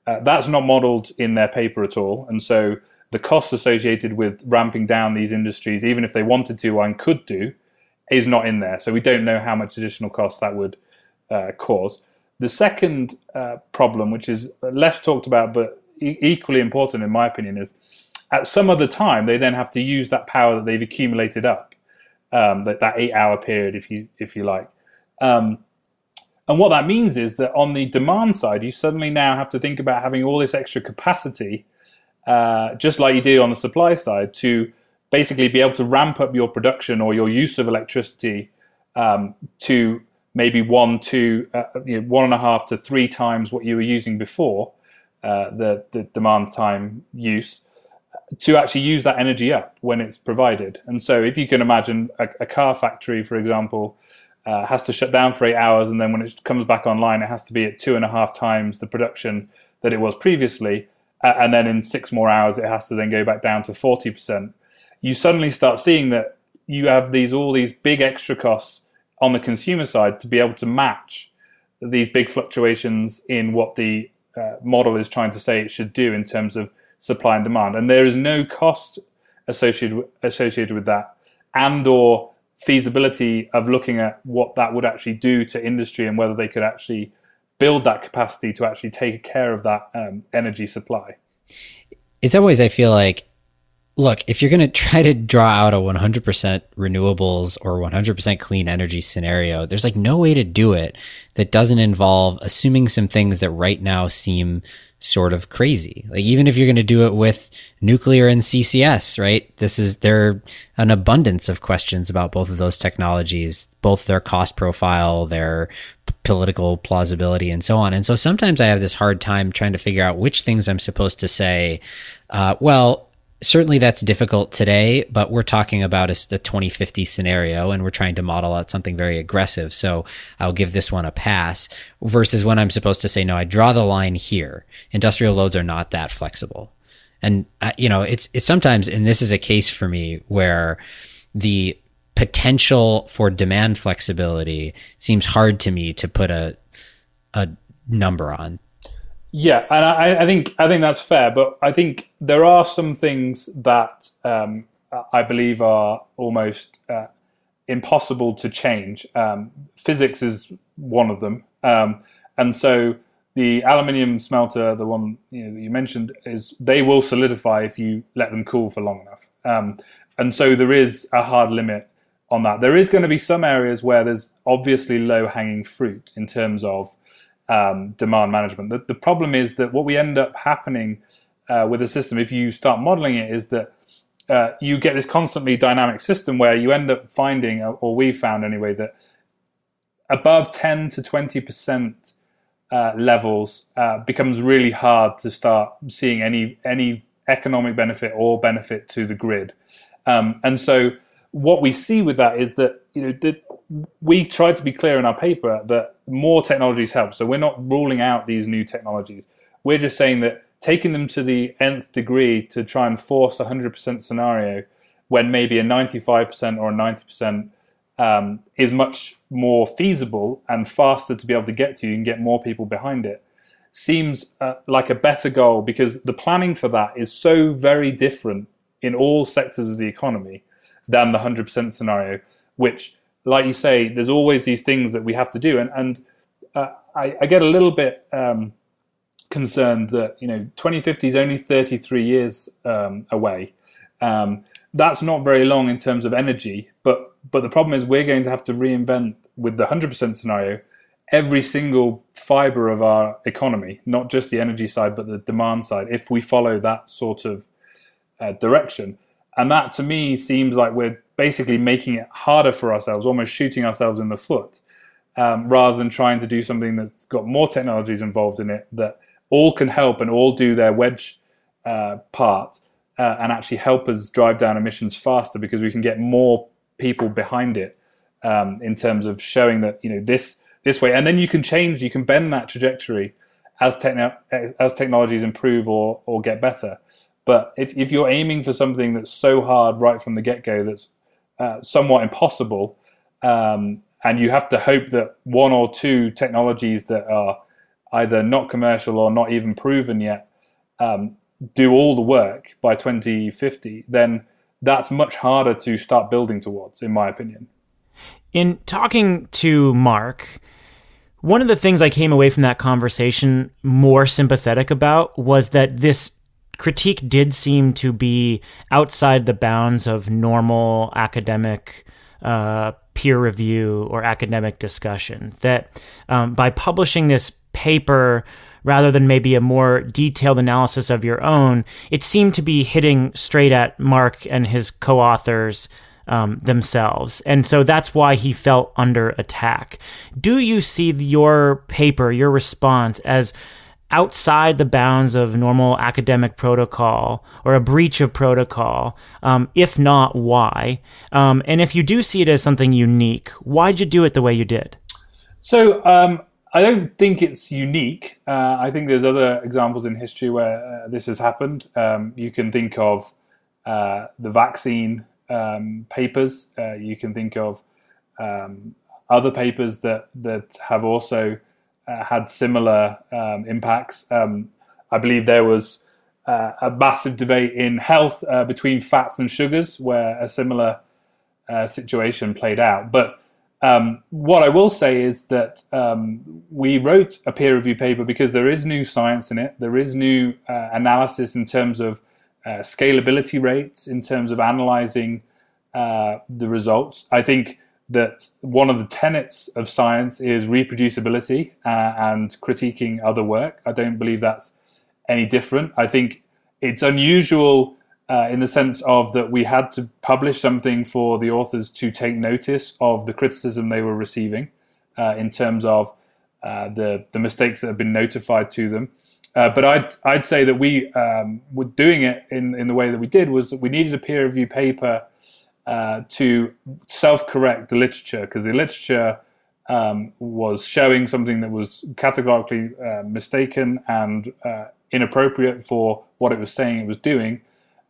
Uh, that's not modeled in their paper at all, and so the costs associated with ramping down these industries, even if they wanted to and could do, is not in there. So we don't know how much additional cost that would uh, cause. The second uh, problem, which is less talked about but e- equally important in my opinion, is at some other time they then have to use that power that they've accumulated up, um, that, that eight hour period, if you if you like. Um, And what that means is that on the demand side, you suddenly now have to think about having all this extra capacity, uh, just like you do on the supply side, to basically be able to ramp up your production or your use of electricity um, to maybe one, two, uh, you know, one and a half to three times what you were using before uh, the the demand time use to actually use that energy up when it's provided. And so, if you can imagine a, a car factory, for example, uh, has to shut down for eight hours, and then when it comes back online, it has to be at two and a half times the production that it was previously, uh, and then in six more hours, it has to then go back down to forty percent. You suddenly start seeing that you have these all these big extra costs on the consumer side to be able to match these big fluctuations in what the uh, model is trying to say it should do in terms of supply and demand, and there is no cost associated associated with that, and or feasibility of looking at what that would actually do to industry and whether they could actually build that capacity to actually take care of that um, energy supply. It's always I feel like look, if you're going to try to draw out a 100% renewables or 100% clean energy scenario, there's like no way to do it that doesn't involve assuming some things that right now seem sort of crazy. Like even if you're going to do it with nuclear and CCS, right? This is there are an abundance of questions about both of those technologies, both their cost profile, their political plausibility, and so on. And so sometimes I have this hard time trying to figure out which things I'm supposed to say. Uh, well, certainly that's difficult today, but we're talking about a, the 2050 scenario and we're trying to model out something very aggressive. So I'll give this one a pass versus when I'm supposed to say, no, I draw the line here. Industrial loads are not that flexible. And, uh, you know, it's, it's sometimes, and this is a case for me where the potential for demand flexibility seems hard to me to put a, a number on yeah, and I, I, think I think that's fair, but I think there are some things that um, I believe are almost uh, impossible to change. Um, physics is one of them, um, and so the aluminium smelter, the one you, know, you, mentioned, is they will solidify if you let them cool for long enough, um, and so there is a hard limit on that. There is going to be some areas where there's obviously low hanging fruit in terms of um, demand management. The, the, problem is that what we end up happening uh, with the system, if you start modeling it, is that uh, you get this constantly dynamic system where you end up finding, or we found anyway, that above 10 to 20 percent uh, levels uh, becomes really hard to start seeing any any economic benefit or benefit to the grid. Um, and so what we see with that is that you know the, we tried to be clear in our paper that more technologies help. So we're not ruling out these new technologies. We're just saying that taking them to the nth degree to try and force a 100% scenario when maybe a 95% or a 90% um, is much more feasible and faster to be able to get to, you can get more people behind it, seems uh, like a better goal because the planning for that is so very different in all sectors of the economy than the 100% scenario, which like you say, there's always these things that we have to do, and and uh, I, I, get a little bit um, concerned that you know 2050 is only 33 years um, away. Um, that's not very long in terms of energy, but but the problem is we're going to have to reinvent with the 100% scenario every single fiber of our economy, not just the energy side, but the demand side. If we follow that sort of uh, direction, and that to me seems like we're basically making it harder for ourselves, almost shooting ourselves in the foot, um, rather than trying to do something that's got more technologies involved in it that all can help and all do their wedge uh, part uh, and actually help us drive down emissions faster because we can get more people behind it um, in terms of showing that you know this this way, and then you can change, you can bend that trajectory as techno- as technologies improve or or get better. But if, if you're aiming for something that's so hard right from the get go, that's uh, somewhat impossible, um, and you have to hope that one or two technologies that are either not commercial or not even proven yet um, do all the work by 2050, then that's much harder to start building towards, in my opinion. In talking to Mark, one of the things I came away from that conversation more sympathetic about was that this critique did seem to be outside the bounds of normal academic uh, peer review or academic discussion. That um, by publishing this paper, rather than maybe a more detailed analysis of your own, it seemed to be hitting straight at Mark and his co authors. Um, themselves. And so that's why he felt under attack. Do you see your paper, your response, as outside the bounds of normal academic protocol or a breach of protocol? Um, if not, why? Um, and if you do see it as something unique, why'd you do it the way you did? So um, I don't think it's unique. Uh, I think there's other examples in history where uh, this has happened. Um, you can think of uh, the vaccine um, papers. Uh, you can think of um, other papers that that have also uh, had similar um, impacts. Um, I believe there was uh, a massive debate in health between fats and sugars, where a similar situation played out. But um, what I will say is that um, we wrote a peer review paper because there is new science in it. There is new uh, analysis in terms of uh, scalability rates, in terms of analyzing uh, the results. I think that one of the tenets of science is reproducibility uh, and critiquing other work. I don't believe that's any different. I think it's unusual uh, in the sense of that we had to publish something for the authors to take notice of the criticism they were receiving uh, in terms of uh, the the mistakes that have been notified to them. Uh, but I'd I'd say that we um, were doing it in in the way that we did was that we needed a peer review paper uh, to self correct the literature because the literature. Um, was showing something that was categorically uh, mistaken and inappropriate for what it was saying it was doing,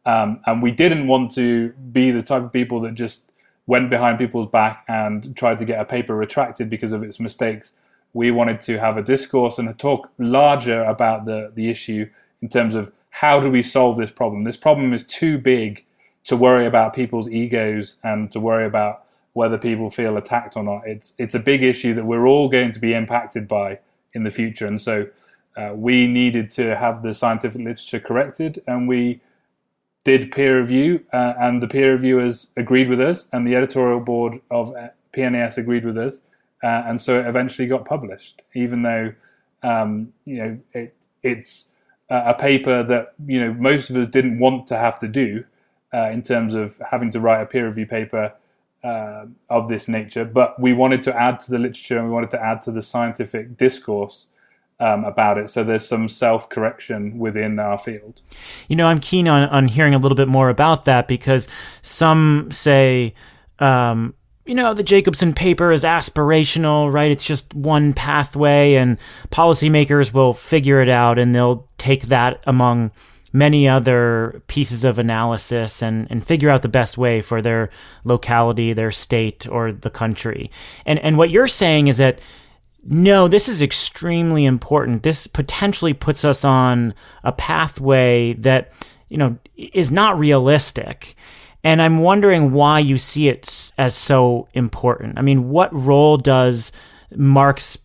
um, and we didn't want to be the type of people that just went behind people's back and tried to get a paper retracted because of its mistakes. We wanted to have a discourse and talk larger about the, the issue in terms of how do we solve this problem? This problem is too big to worry about people's egos and to worry about whether people feel attacked or not. It's it's a big issue that we're all going to be impacted by in the future, and so uh, we needed to have the scientific literature corrected, and we did peer review, uh, and the peer reviewers agreed with us, and the editorial board of uh, PNAS agreed with us, uh, and so it eventually got published. Even though um, you know it, it's a paper that you know most of us didn't want to have to do uh, in terms of having to write a peer review paper uh, of this nature, but we wanted to add to the literature and we wanted to add to the scientific discourse um, about it. So there's some self correction within our field. You know, I'm keen on, on hearing a little bit more about that because some say, um, you know, the Jacobson paper is aspirational, right? It's just one pathway, and policymakers will figure it out and they'll take that among many other pieces of analysis and, and figure out the best way for their locality, their state, or the country. And and what you're saying is that no, this is extremely important. This potentially puts us on a pathway that, you know, is not realistic. And I'm wondering why you see it as so important. I mean, what role does Mark's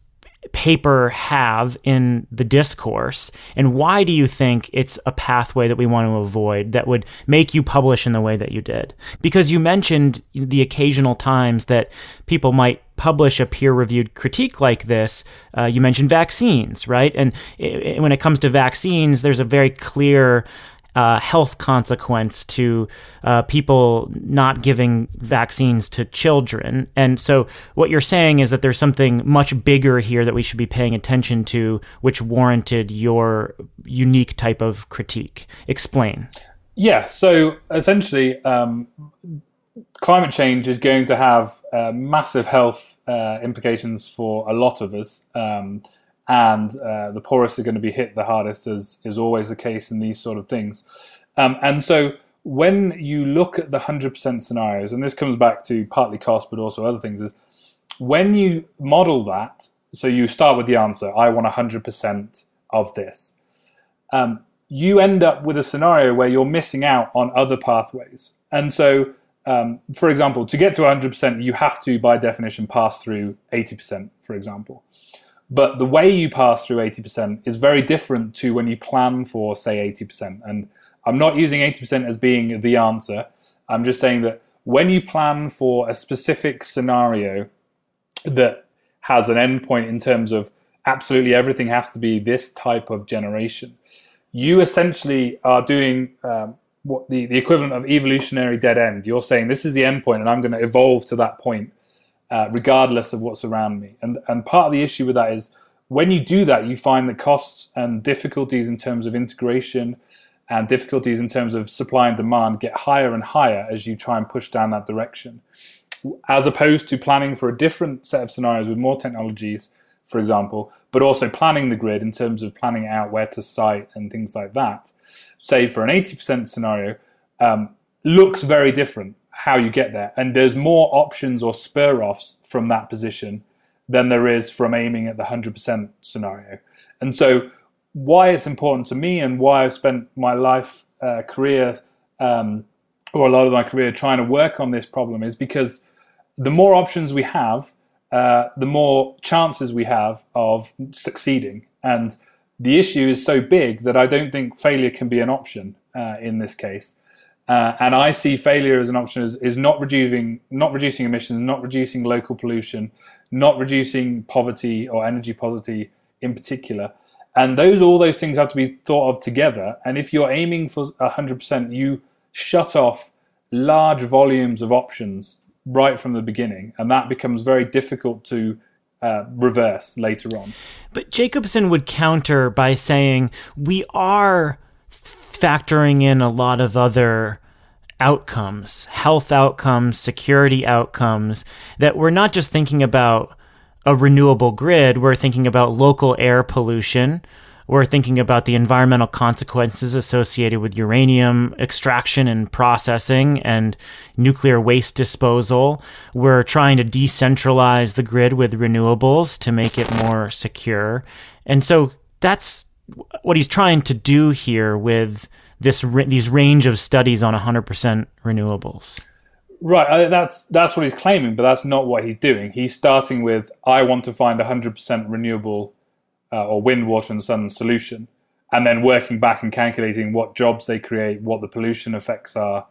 paper have in the discourse? And why do you think it's a pathway that we want to avoid that would make you publish in the way that you did? Because you mentioned the occasional times that people might publish a peer-reviewed critique like this. Uh, you mentioned vaccines right? And it, when it comes to vaccines there's a very clear uh, health consequence to uh, people not giving vaccines to children. And so, what you're saying is that there's something much bigger here that we should be paying attention to, which warranted your unique type of critique. Explain. Yeah. So, essentially, um, climate change is going to have uh, massive health uh, implications for a lot of us. Um, and uh, the poorest are going to be hit the hardest, as is always the case in these sort of things. Um, and so when you look at the 100% scenarios, and this comes back to partly cost, but also other things, is when you model that, so you start with the answer, I want 100% of this, um, you end up with a scenario where you're missing out on other pathways. And so, um, for example, to get to 100%, you have to, by definition, pass through 80%, for example. But the way you pass through 80% is very different to when you plan for, say, 80%. And I'm not using 80% as being the answer. I'm just saying that when you plan for a specific scenario that has an endpoint in terms of absolutely everything has to be this type of generation, you essentially are doing um, what the, the equivalent of evolutionary dead end. You're saying this is the endpoint, and I'm going to evolve to that point, uh, regardless of what's around me. And and part of the issue with that is when you do that, you find the costs and difficulties in terms of integration and difficulties in terms of supply and demand get higher and higher as you try and push down that direction. As opposed to planning for a different set of scenarios with more technologies, for example, but also planning the grid in terms of planning out where to site and things like that. Say for an 80% scenario, um, looks very different how you get there. And there's more options or spur offs from that position than there is from aiming at the 100% scenario. And so, why it's important to me and why I've spent my life uh, career um, or a lot of my career trying to work on this problem is because the more options we have, uh, the more chances we have of succeeding. And the issue is so big that I don't think failure can be an option uh, in this case. Uh, and I see failure as an option is, is not reducing not reducing emissions, not reducing local pollution, not reducing poverty or energy poverty in particular. And those all those things have to be thought of together. And if you're aiming for 100%, you shut off large volumes of options right from the beginning, and that becomes very difficult to uh, reverse later on. But Jacobson would counter by saying we are factoring in a lot of other outcomes, health outcomes, security outcomes, that we're not just thinking about a renewable grid, we're thinking about local air pollution. We're thinking about the environmental consequences associated with uranium extraction and processing and nuclear waste disposal. We're trying to decentralize the grid with renewables to make it more secure. And so that's what he's trying to do here with this these range of studies on 100% renewables. Right, that's that's what he's claiming, but that's not what he's doing. He's starting with I want to find 100% renewable uh, or wind, water, and sun solution, and then working back and calculating what jobs they create, what the pollution effects are,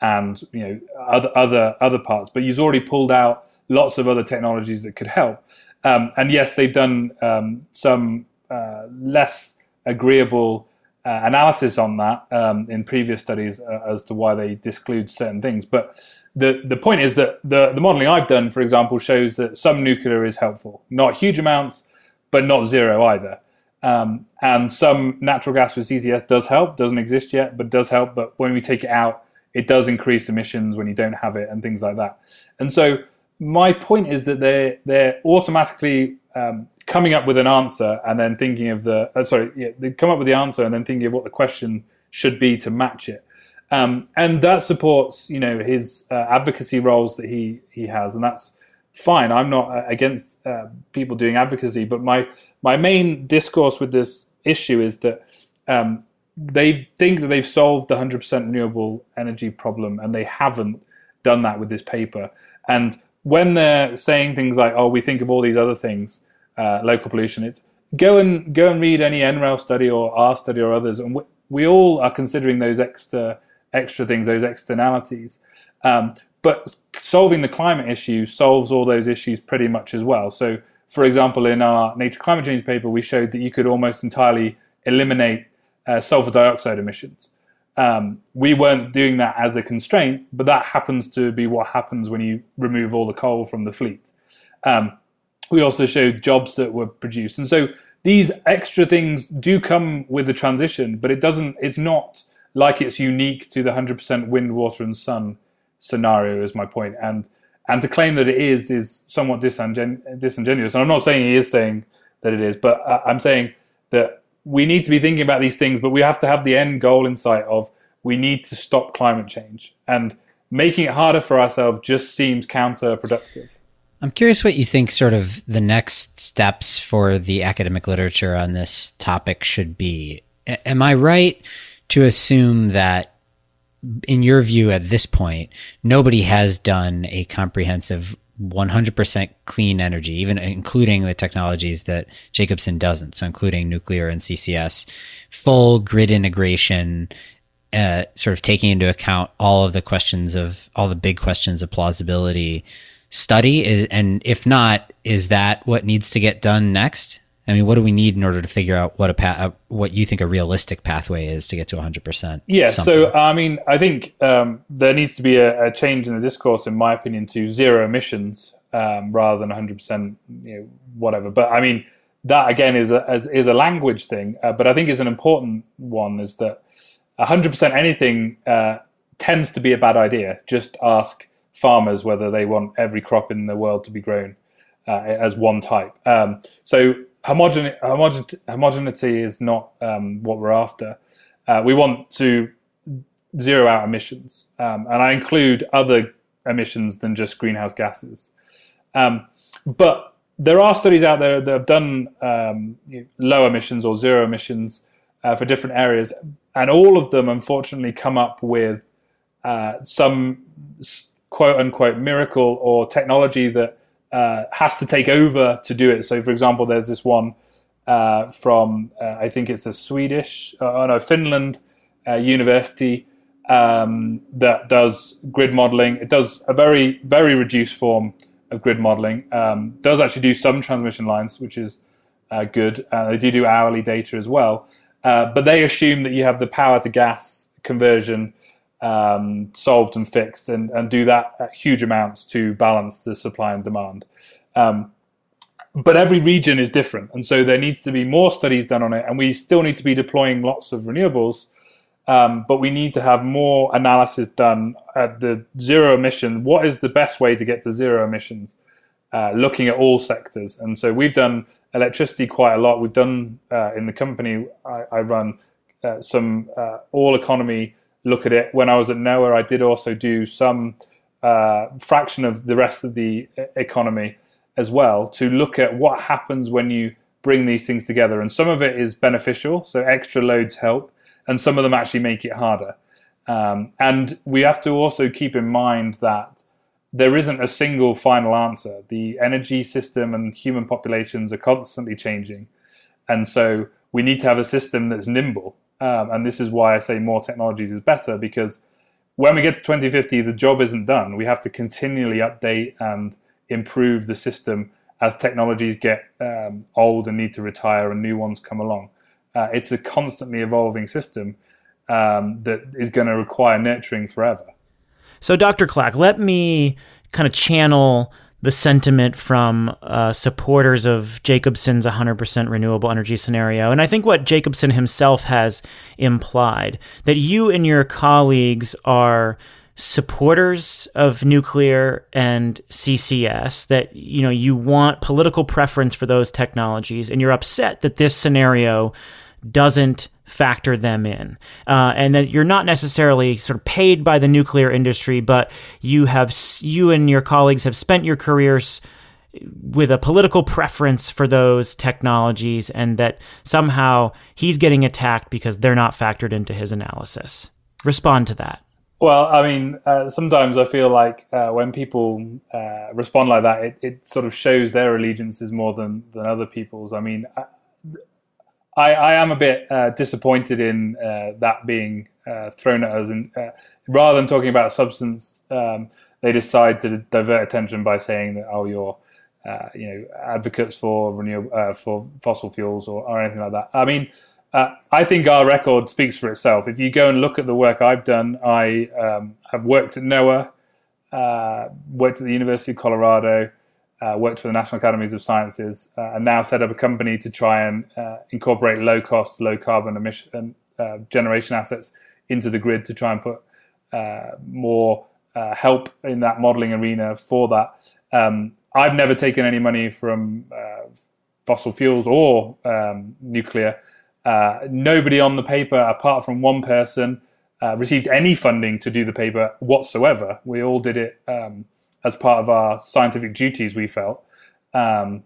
and you know other other other parts. But he's already pulled out lots of other technologies that could help. Um, and yes, they've done um, some uh, less agreeable uh, analysis on that um, in previous studies uh, as to why they disclude certain things. But the the point is that the the modelling I've done, for example, shows that some nuclear is helpful, not huge amounts, but not zero either. Um, and some natural gas with CCS does help, doesn't exist yet, but does help. But when we take it out, it does increase emissions when you don't have it and things like that. And so my point is that they're they're automatically um, coming up with an answer and then thinking of the uh, sorry yeah, they come up with the answer and then thinking of what the question should be to match it. Um, and that supports you know his uh, advocacy roles that he he has. And that's fine. I'm not uh, against uh, people doing advocacy but my my main discourse with this issue is that um, they think that they've solved the 100% renewable energy problem and they haven't done that with this paper. And when they're saying things like oh we think of all these other things uh, local pollution. It's go and go and read any NREL study or our study or others, and we, we all are considering those extra extra things, those externalities. Um, but solving the climate issue solves all those issues pretty much as well. So, for example, in our Nature Climate Change paper, we showed that you could almost entirely eliminate uh, sulfur dioxide emissions. Um, we weren't doing that as a constraint, but that happens to be what happens when you remove all the coal from the fleet. Um, we also showed jobs that were produced. And so these extra things do come with the transition, but it doesn't, it's not like it's unique to the 100% wind, water, and sun scenario, is my point. And and to claim that it is is somewhat disingen- disingenuous. And I'm not saying he is saying that it is, but I'm saying that we need to be thinking about these things, but we have to have the end goal in sight of we need to stop climate change. And making it harder for ourselves just seems counterproductive. I'm curious what you think sort of the next steps for the academic literature on this topic should be. A- am I right to assume that, in your view, at this point, nobody has done a comprehensive 100% clean energy, even including the technologies that Jacobson doesn't, so including nuclear and CCS, full grid integration uh, sort of taking into account all of the questions of all the big questions of plausibility study is and if not is that what needs to get done next i mean what do we need in order to figure out what a path uh, what you think a realistic pathway is to get to 100% yeah something? so i mean i think um, there needs to be a, a, change in the discourse in my opinion to zero emissions um, rather than 100% you know, whatever but i mean that again is a, is a language thing uh, but i think is an important one is that 100% anything uh, tends to be a bad idea. Just ask farmers whether they want every crop in the world to be grown uh, as one type. Um, so homogen- homogen- homogeneity is not um, what we're after. Uh, we want to zero out emissions, um, and I include other emissions than just greenhouse gases. Um, but there are studies out there that have done um, low emissions or zero emissions uh, for different areas, and all of them unfortunately come up with uh, some quote unquote miracle or technology that uh, has to take over to do it. So, for example, there's this one uh, from uh, I think it's a Swedish, uh, oh no, Finland uh, university um, that does grid modeling. It does a very very reduced form of grid modeling. Um, does actually do some transmission lines, which is good. they do do hourly data as well. Uh, but they assume that you have the power to gas conversion um, solved and fixed and, and do that at huge amounts to balance the supply and demand. Um, but every region is different. And so there needs to be more studies done on it. And we still need to be deploying lots of renewables. Um, but we need to have more analysis done at the zero emission. What is the best way to get to zero emissions? Uh, looking at all sectors. And so we've done electricity quite a lot. We've done uh, in the company I, I run uh, some uh, all economy look at it. When I was at NOAA, I did also do some uh, fraction of the rest of the economy as well to look at what happens when you bring these things together. And some of it is beneficial, so extra loads help, and some of them actually make it harder. Um, and we have to also keep in mind that there isn't a single final answer. The energy system and human populations are constantly changing. And so we need to have a system that's nimble. Um, and this is why I say more technologies is better because when we get to 2050, the job isn't done. We have to continually update and improve the system as technologies get um, old and need to retire and new ones come along. Uh, it's a constantly evolving system um, that is going to require nurturing forever. So, Dr. Clack, let me kind of channel the sentiment from uh, supporters of Jacobson's 100% renewable energy scenario. And I think what Jacobson himself has implied that you and your colleagues are supporters of nuclear and CCS that you know you want political preference for those technologies and you're upset that this scenario doesn't factor them in. Uh, and that you're not necessarily sort of paid by the nuclear industry, but you have you and your colleagues have spent your careers with a political preference for those technologies, and that somehow he's getting attacked because they're not factored into his analysis. Respond to that. Well, I mean, uh, sometimes I feel like uh, when people uh, respond like that, it, it, sort of shows their allegiances more than, than other people's. I mean, I am a bit uh, disappointed in uh, that being uh, thrown at us, and uh, rather than talking about substance, um, they decide to divert attention by saying that oh, you're uh, you know advocates for renewable uh, for fossil fuels or, or anything like that. I mean. I think our record speaks for itself. If you go and look at the work I've done, I um, have worked at NOAA, worked at the University of Colorado, uh, worked for the National Academies of Sciences, uh, and now set up a company to try and uh, incorporate low cost, low carbon emission uh, generation assets into the grid to try and put uh, more uh, help in that modeling arena for that. Um, I've never taken any money from fossil fuels or um, nuclear. nobody on the paper, apart from one person, received any funding to do the paper whatsoever. We all did it. Um, as part of our scientific duties, we felt. Um,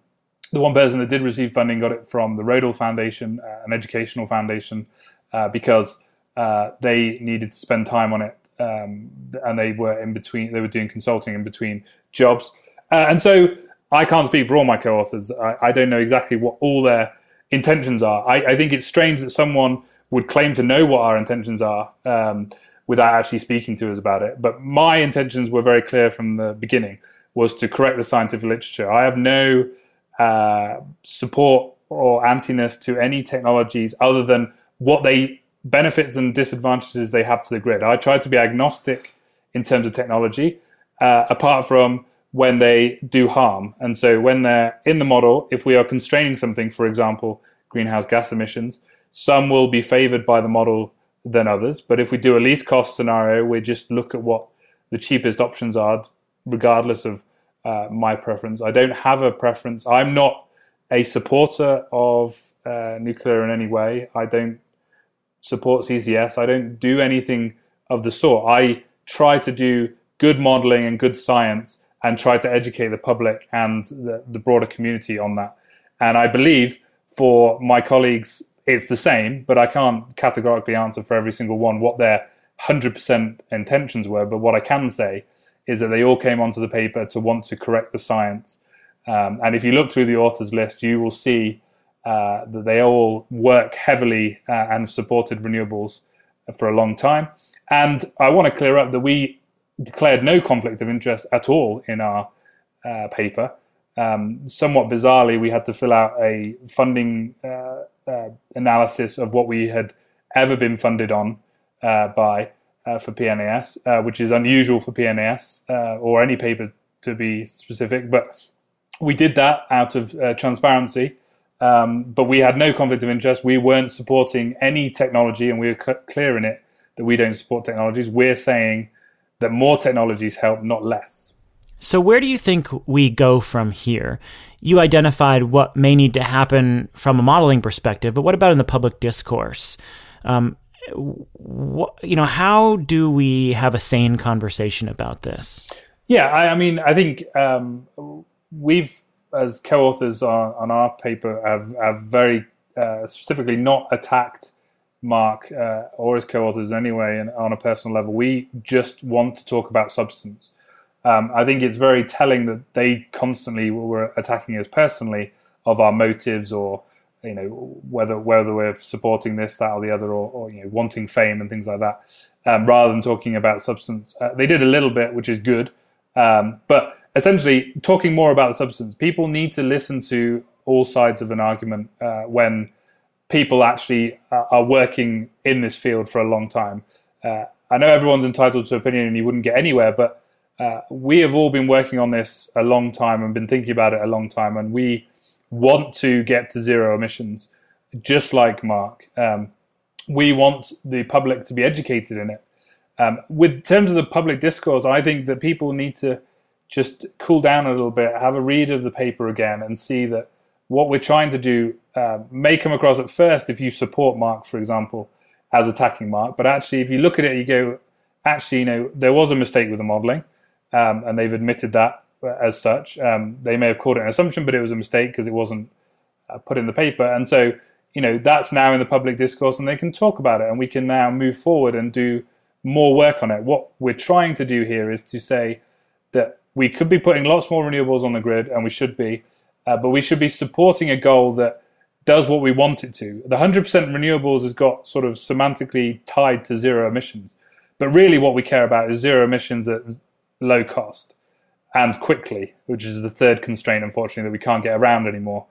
the one person that did receive funding got it from the Rodel Foundation, uh, an educational foundation, uh, because uh, they needed to spend time on it, um, and they were in between. They were doing consulting in between jobs, uh, and so I can't speak for all my co-authors. I, I, don't know exactly what all their intentions are. I, I think it's strange that someone would claim to know what our intentions are um, without actually speaking to us about it. But my intentions were very clear from the beginning was to correct the scientific literature. I have no uh, support or antiness to any technologies other than what they benefits and disadvantages they have to the grid. I try to be agnostic in terms of technology, uh, apart from when they do harm. And so when they're in the model, if we are constraining something, for example, greenhouse gas emissions, some will be favored by the model than others. But if we do a least cost scenario, we just look at what the cheapest options are, regardless of uh, my preference. I don't have a preference. I'm not a supporter of uh, nuclear in any way. I don't support CCS. I don't do anything of the sort. I try to do good modeling and good science and try to educate the public and the, the broader community on that. And I believe for my colleagues, it's the same, but I can't categorically answer for every single one what their 100% intentions were. But what I can say is that they all came onto the paper to want to correct the science. Um, and if you look through the authors list, you will see uh, that they all work heavily uh, and supported renewables for a long time. And I want to clear up that we declared no conflict of interest at all in our uh, paper. Um, somewhat bizarrely, we had to fill out a funding uh, uh, analysis of what we had ever been funded on uh, by uh, for PNAS, uh, which is unusual for PNAS or any paper to be specific. But we did that out of transparency. Um, but we had no conflict of interest. We weren't supporting any technology, and we were cl- clear in it that we don't support technologies. We're saying that more technologies help, not less. So, where do you think we go from here? You identified what may need to happen from a modeling perspective, but what about in the public discourse? Um, you know, how do we have a sane conversation about this? Yeah, I, I mean, I think um, we've, as co-authors on, on, our paper, have, have very uh, specifically not attacked Mark uh, or his co-authors anyway, and on a personal level, we just want to talk about substance. Um, I think it's very telling that they constantly were attacking us personally of our motives or you know whether whether we're supporting this, that, or the other, or, or you know wanting fame and things like that, um, rather than talking about substance. Uh, they did a little bit, which is good, um, but essentially talking more about the substance. People need to listen to all sides of an argument uh, when people actually uh, are working in this field for a long time. Uh, I know everyone's entitled to opinion and you wouldn't get anywhere, but uh, we have all been working on this a long time and been thinking about it a long time, and we want to get to zero emissions, just like Mark. Um, we want the public to be educated in it. Um, with terms of the public discourse, I think that people need to just cool down a little bit, have a read of the paper again, and see that what we're trying to do uh, may come across at first if you support Mark, for example, as attacking Mark. But actually, if you look at it, you go, actually, you know, there was a mistake with the modeling, um, and they've admitted that as such. Um, they may have called it an assumption, but it was a mistake because it wasn't uh, put in the paper. And so, you know, that's now in the public discourse, and they can talk about it, and we can now move forward and do more work on it. What we're trying to do here is to say that we could be putting lots more renewables on the grid, and we should be, uh, but we should be supporting a goal that does what we want it to. The 100% renewables has got sort of semantically tied to zero emissions. But really, what we care about is zero emissions at low cost and quickly, which is the third constraint, unfortunately, that we can't get around anymore.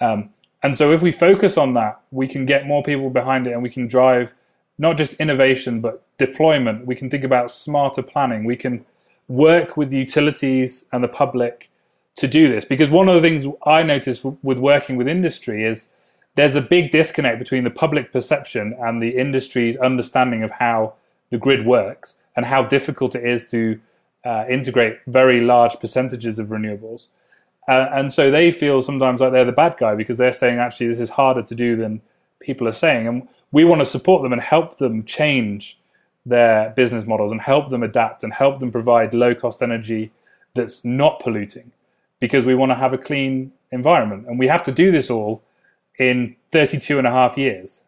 Um, and so, if we focus on that, we can get more people behind it and we can drive not just innovation, but deployment. We can think about smarter planning. We can work with utilities and the public to do this. Because one of the things I notice with working with industry is there's a big disconnect between the public perception and the industry's understanding of how the grid works and how difficult it is to uh, integrate very large percentages of renewables. Uh, and so they feel sometimes like they're the bad guy because they're saying actually this is harder to do than people are saying. And we want to support them and help them change their business models and help them adapt and help them provide low cost energy that's not polluting because we want to have a clean environment. And we have to do this all in 32 and a half years,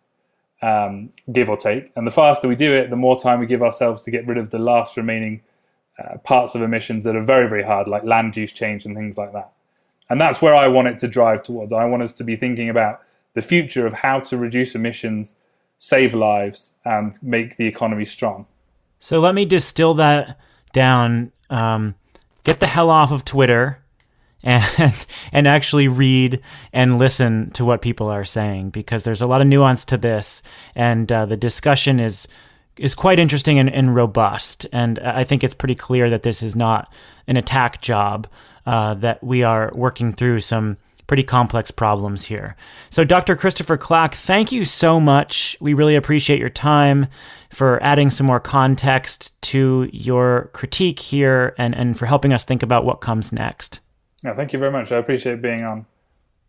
um, give or take. And the faster we do it, the more time we give ourselves to get rid of the last remaining uh, parts of emissions that are very, very hard, like land use change and things like that. And that's where I want it to drive towards. I want us to be thinking about the future of how to reduce emissions save lives, and make the economy strong. So let me distill that down. Um, get the hell off of Twitter and and actually read and listen to what people are saying because there's a lot of nuance to this and uh, the discussion is is quite interesting and, and, robust and I think it's pretty clear that this is not an attack job uh, that we are working through some pretty complex problems here. So, Dr. Christopher Clack, thank you so much. We really appreciate your time for adding some more context to your critique here and, and for helping us think about what comes next. Yeah, thank you very much. I appreciate being on.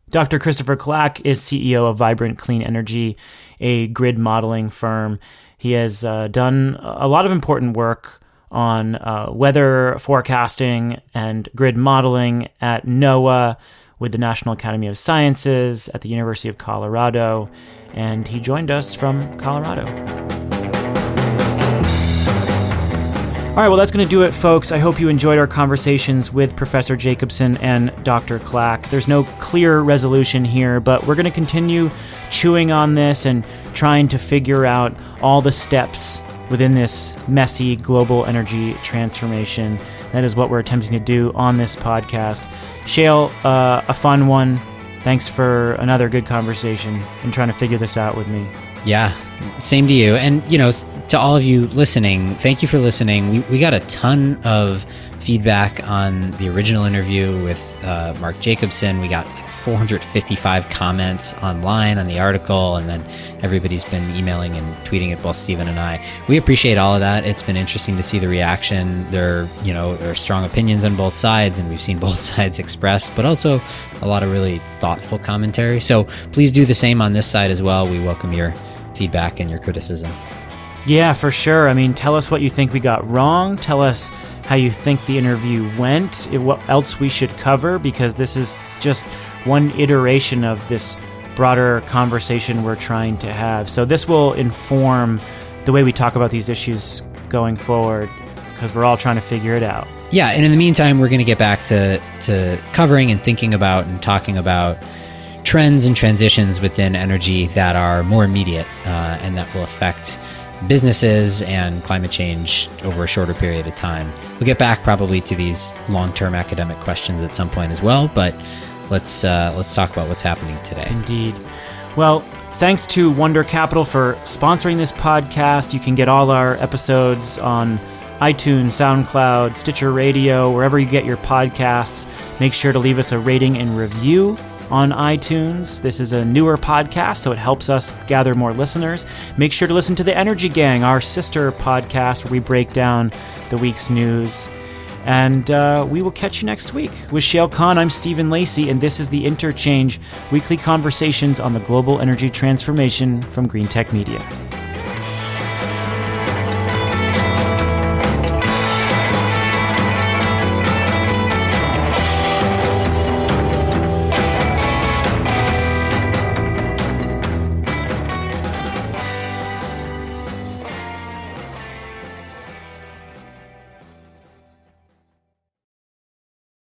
Dr. Christopher Clack is CEO of Vibrant Clean Energy, a grid modeling firm. He has uh, done a lot of important work on uh, weather forecasting and grid modeling at NOAA with the National Academy of Sciences at the University of Colorado, and he joined us from Colorado. All right, well, that's going to do it, folks. I hope you enjoyed our conversations with Professor Jacobson and Dr. Clack. There's no clear resolution here, but we're going to continue chewing on this and trying to figure out all the steps within this messy global energy transformation. That is what we're attempting to do on this podcast. Shayle, uh, a fun one. Thanks for another good conversation and trying to figure this out with me. Yeah, same to you. And, you know, to all of you listening, thank you for listening. We, we got a ton of feedback on the original interview with uh, Mark Jacobson. We got like 455 comments online on the article, and then everybody's been emailing and tweeting at both Stephen and I. We appreciate all of that. It's been interesting to see the reaction. There, you know, there are strong opinions on both sides, and we've seen both sides expressed, but also a lot of really thoughtful commentary. So please do the same on this side as well. We welcome your feedback and your criticism. Yeah, for sure. I mean, tell us what you think we got wrong. Tell us how you think the interview went, what else we should cover, because this is just one iteration of this broader conversation we're trying to have. So, this will inform the way we talk about these issues going forward, because we're all trying to figure it out. Yeah, and in the meantime, we're going to get back to, to covering and thinking about and talking about trends and transitions within energy that are more immediate uh, and that will affect businesses and climate change over a shorter period of time. We'll get back probably to these long-term academic questions at some point as well, but let's uh, let's talk about what's happening today. Indeed. Well, thanks to Wunder Capital for sponsoring this podcast. You can get all our episodes on iTunes, SoundCloud, Stitcher Radio, wherever you get your podcasts. Make sure to leave us a rating and review on iTunes. This is a newer podcast, so it helps us gather more listeners. Make sure to listen to The Energy Gang, our sister podcast, where we break down the week's news. And uh, we will catch you next week. With Shayle Kann, I'm Stephen Lacey, and this is The Interchange weekly conversations on the global energy transformation from Greentech Media.